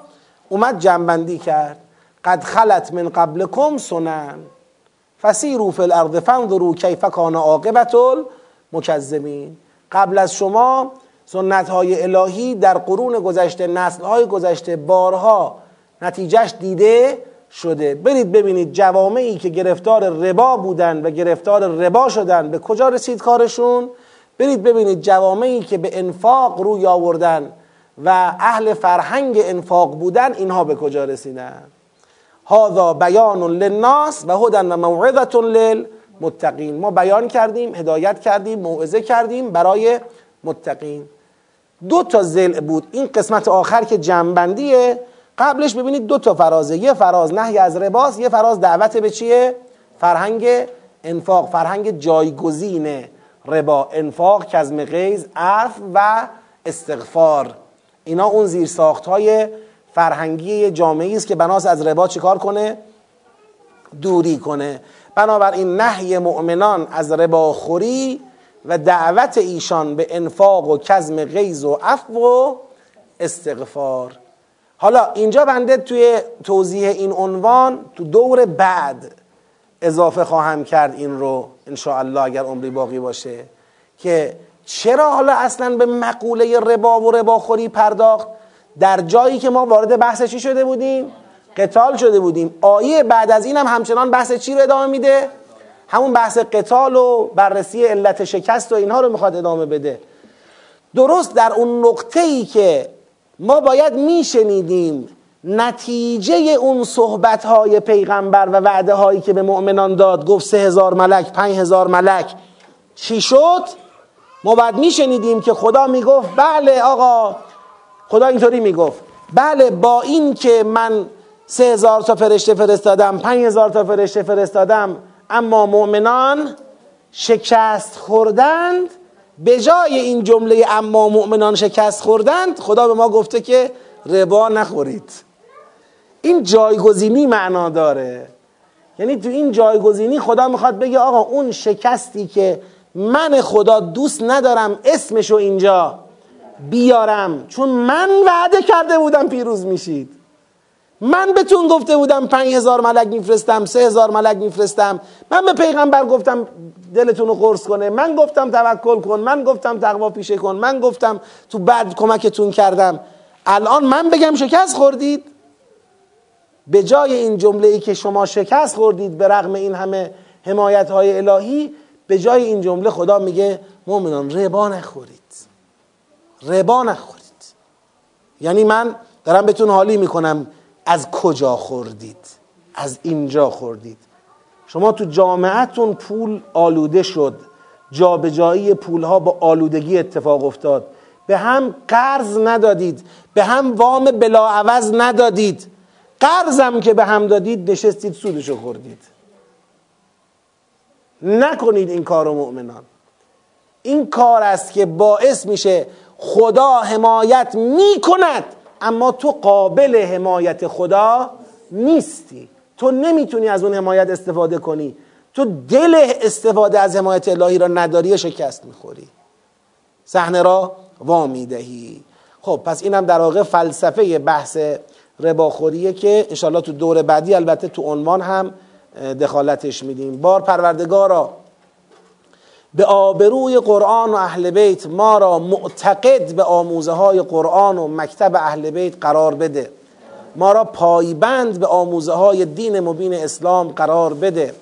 اومد جنبندی کرد. قد خلت من قبلکم سنن. فسیروا فی الارض فانظروا کیف کان عاقبت المکذبین. قبل از شما سنت های الهی در قرون گذشته نسل های گذشته بارها نتیجهش دیده شده. برید ببینید جوامعی که گرفتار ربا بودن و گرفتار ربا شدن. به کجا رسید کارشون؟ برید ببینید جوامعی که به انفاق روی آوردن و اهل فرهنگ انفاق بودن اینها به کجا رسیدن؟ هذا بیان للناس و هدن و موعظت للمتقین. ما بیان کردیم هدایت کردیم موعظه کردیم برای متقین. دو تا زل بود. این قسمت آخر که جنبندیه قبلش ببینید دو تا فرازه. یه فراز نهی از رباس یه فراز دعوت به چیه؟ فرهنگ انفاق فرهنگ جایگزین ربا. انفاق کزم غیز عرف و استغفار. اینا اون زیر های فرهنگی جامعی است که بناس از ربا چیکار کنه؟ دوری کنه. بنابراین نهی مؤمنان از رباخوری و دعوت ایشان به انفاق و کزم غیز و عفو و استغفار. حالا اینجا بنده توی توضیح این عنوان تو دور بعد اضافه خواهم کرد این رو الله اگر عمری باقی باشه که چرا حالا اصلا به مقوله ربا و رباخوری پرداخت؟ در جایی که ما وارد بحث چی شده بودیم؟ قتال شده بودیم. آیه بعد از این هم همچنان بحث چی رو ادامه میده؟ همون بحث قتال و بررسی علت شکست و اینها رو می‌خواد ادامه بده. درست در اون نقطه ای که ما باید میشنیدیم نتیجه اون صحبت های پیغمبر و وعده هایی که به مؤمنان داد گفت سه هزار ملک پنج هزار ملک. چی شد؟ ما باید میشنیدیم که خدا می‌گفت بله آقا خدا اینطوری می‌گفت. بله با این که من سه هزار تا فرشته فرستادم پنج هزار تا فرشته فرستادم اما مؤمنان شکست خوردند به جای این جمله اما مؤمنان شکست خوردند خدا به ما گفته که ربا نخورید. این جایگزینی معنا داره. یعنی تو این جایگزینی خدا می‌خواد بگه آقا اون شکستی که من خدا دوست ندارم اسمشو اینجا بیارم. چون من وعده کرده بودم پیروز میشید. من بهتون گفته بودم پنج هزار ملک میفرستم سه هزار ملک میفرستم. من به پیغمبر گفتم دلتون رو قرص کنه. من گفتم توکل کن. من گفتم تقوا پیشه کن. من گفتم تو بعد کمکتون کردم. الان من بگم شکست خوردید. به جای این جمله ای که شما شکست خوردید به رغم این همه حمایت های الهی به جای این جمله خدا میگه مؤمنان ربا نخورید. ربا نخورید. یعنی من دارم بهتون حالی می‌کنم. از کجا خوردید؟ از اینجا خوردید. شما تو جامعتون پول آلوده شد. جابجایی پول ها با آلودگی اتفاق افتاد. به هم قرض ندادید. به هم وام بلاعوض ندادید. قرضم که به هم دادید نشستید سودشو خوردید. نکنید این کار مؤمنان. این کار است که باعث میشه خدا حمایت می‌کند. اما تو قابل حمایت خدا نیستی. تو نمی‌تونی از اون حمایت استفاده کنی. تو دل استفاده از حمایت الهی را نداری و شکست می‌خوری. صحنه را وامیدهی خب پس اینم در واقع فلسفه بحث رباخوریه که انشالله تو دور بعدی البته تو عنوان هم دخالتش میدیم. بار پروردگارا به آبروی قرآن و اهل بیت ما را معتقد به آموزه های قرآن و مکتب اهل بیت قرار بده. ما را پایبند به آموزه های دین مبین اسلام قرار بده.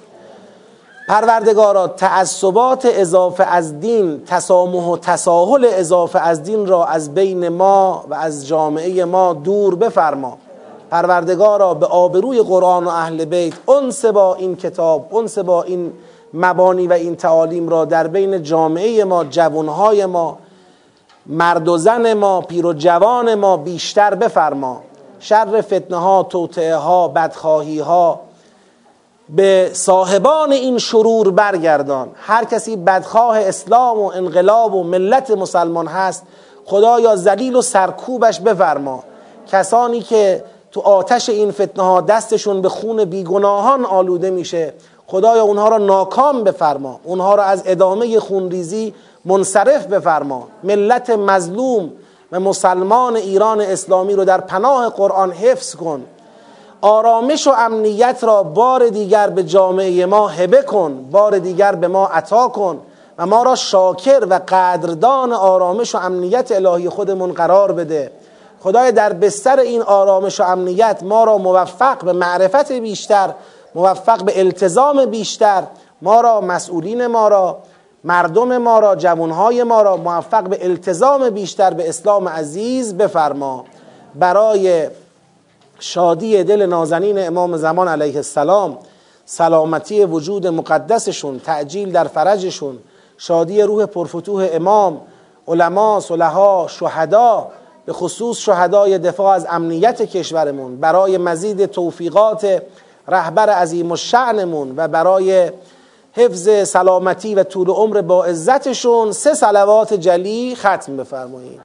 پروردگارا تعصبات اضافه از دین تسامح و تساهل اضافه از دین را از بین ما و از جامعه ما دور بفرما. پروردگارا به آبروی قرآن و اهل بیت انس با این کتاب انس با این مبانی و این تعالیم را در بین جامعه ما جوانهای ما مرد و زن ما پیر و جوان ما بیشتر بفرما. شر فتنه ها توطعه ها بدخواهی ها به صاحبان این شرور برگردان. هر کسی بدخواه اسلام و انقلاب و ملت مسلمان هست خدایا ذلیل و سرکوبش بفرما. کسانی که تو آتش این فتنه ها دستشون به خون بیگناهان آلوده میشه خدایا اونها را ناکام بفرما. اونها را از ادامه خونریزی منصرف بفرما. ملت مظلوم و مسلمان ایران اسلامی رو در پناه قرآن حفظ کن. آرامش و امنیت را بار دیگر به جامعه ما هبه کن. بار دیگر به ما عطا کن و ما را شاکر و قدردان آرامش و امنیت الهی خودمون قرار بده. خدای در بستر این آرامش و امنیت ما را موفق به معرفت بیشتر موفق به التزام بیشتر ما را مسئولین ما را مردم ما را جوانهای ما را موفق به التزام بیشتر به اسلام عزیز بفرما. برای شادی دل نازنین امام زمان علیه السلام سلامتی وجود مقدسشون تعجیل در فرجشون شادی روح پرفتوح امام علما صلحا شهدا به خصوص شهدای دفاع از امنیت کشورمون. برای مزید توفیقات رهبر عظیم و شعنمون و برای حفظ سلامتی و طول عمر با عزتشون سه سلوات جلی ختم بفرمایید.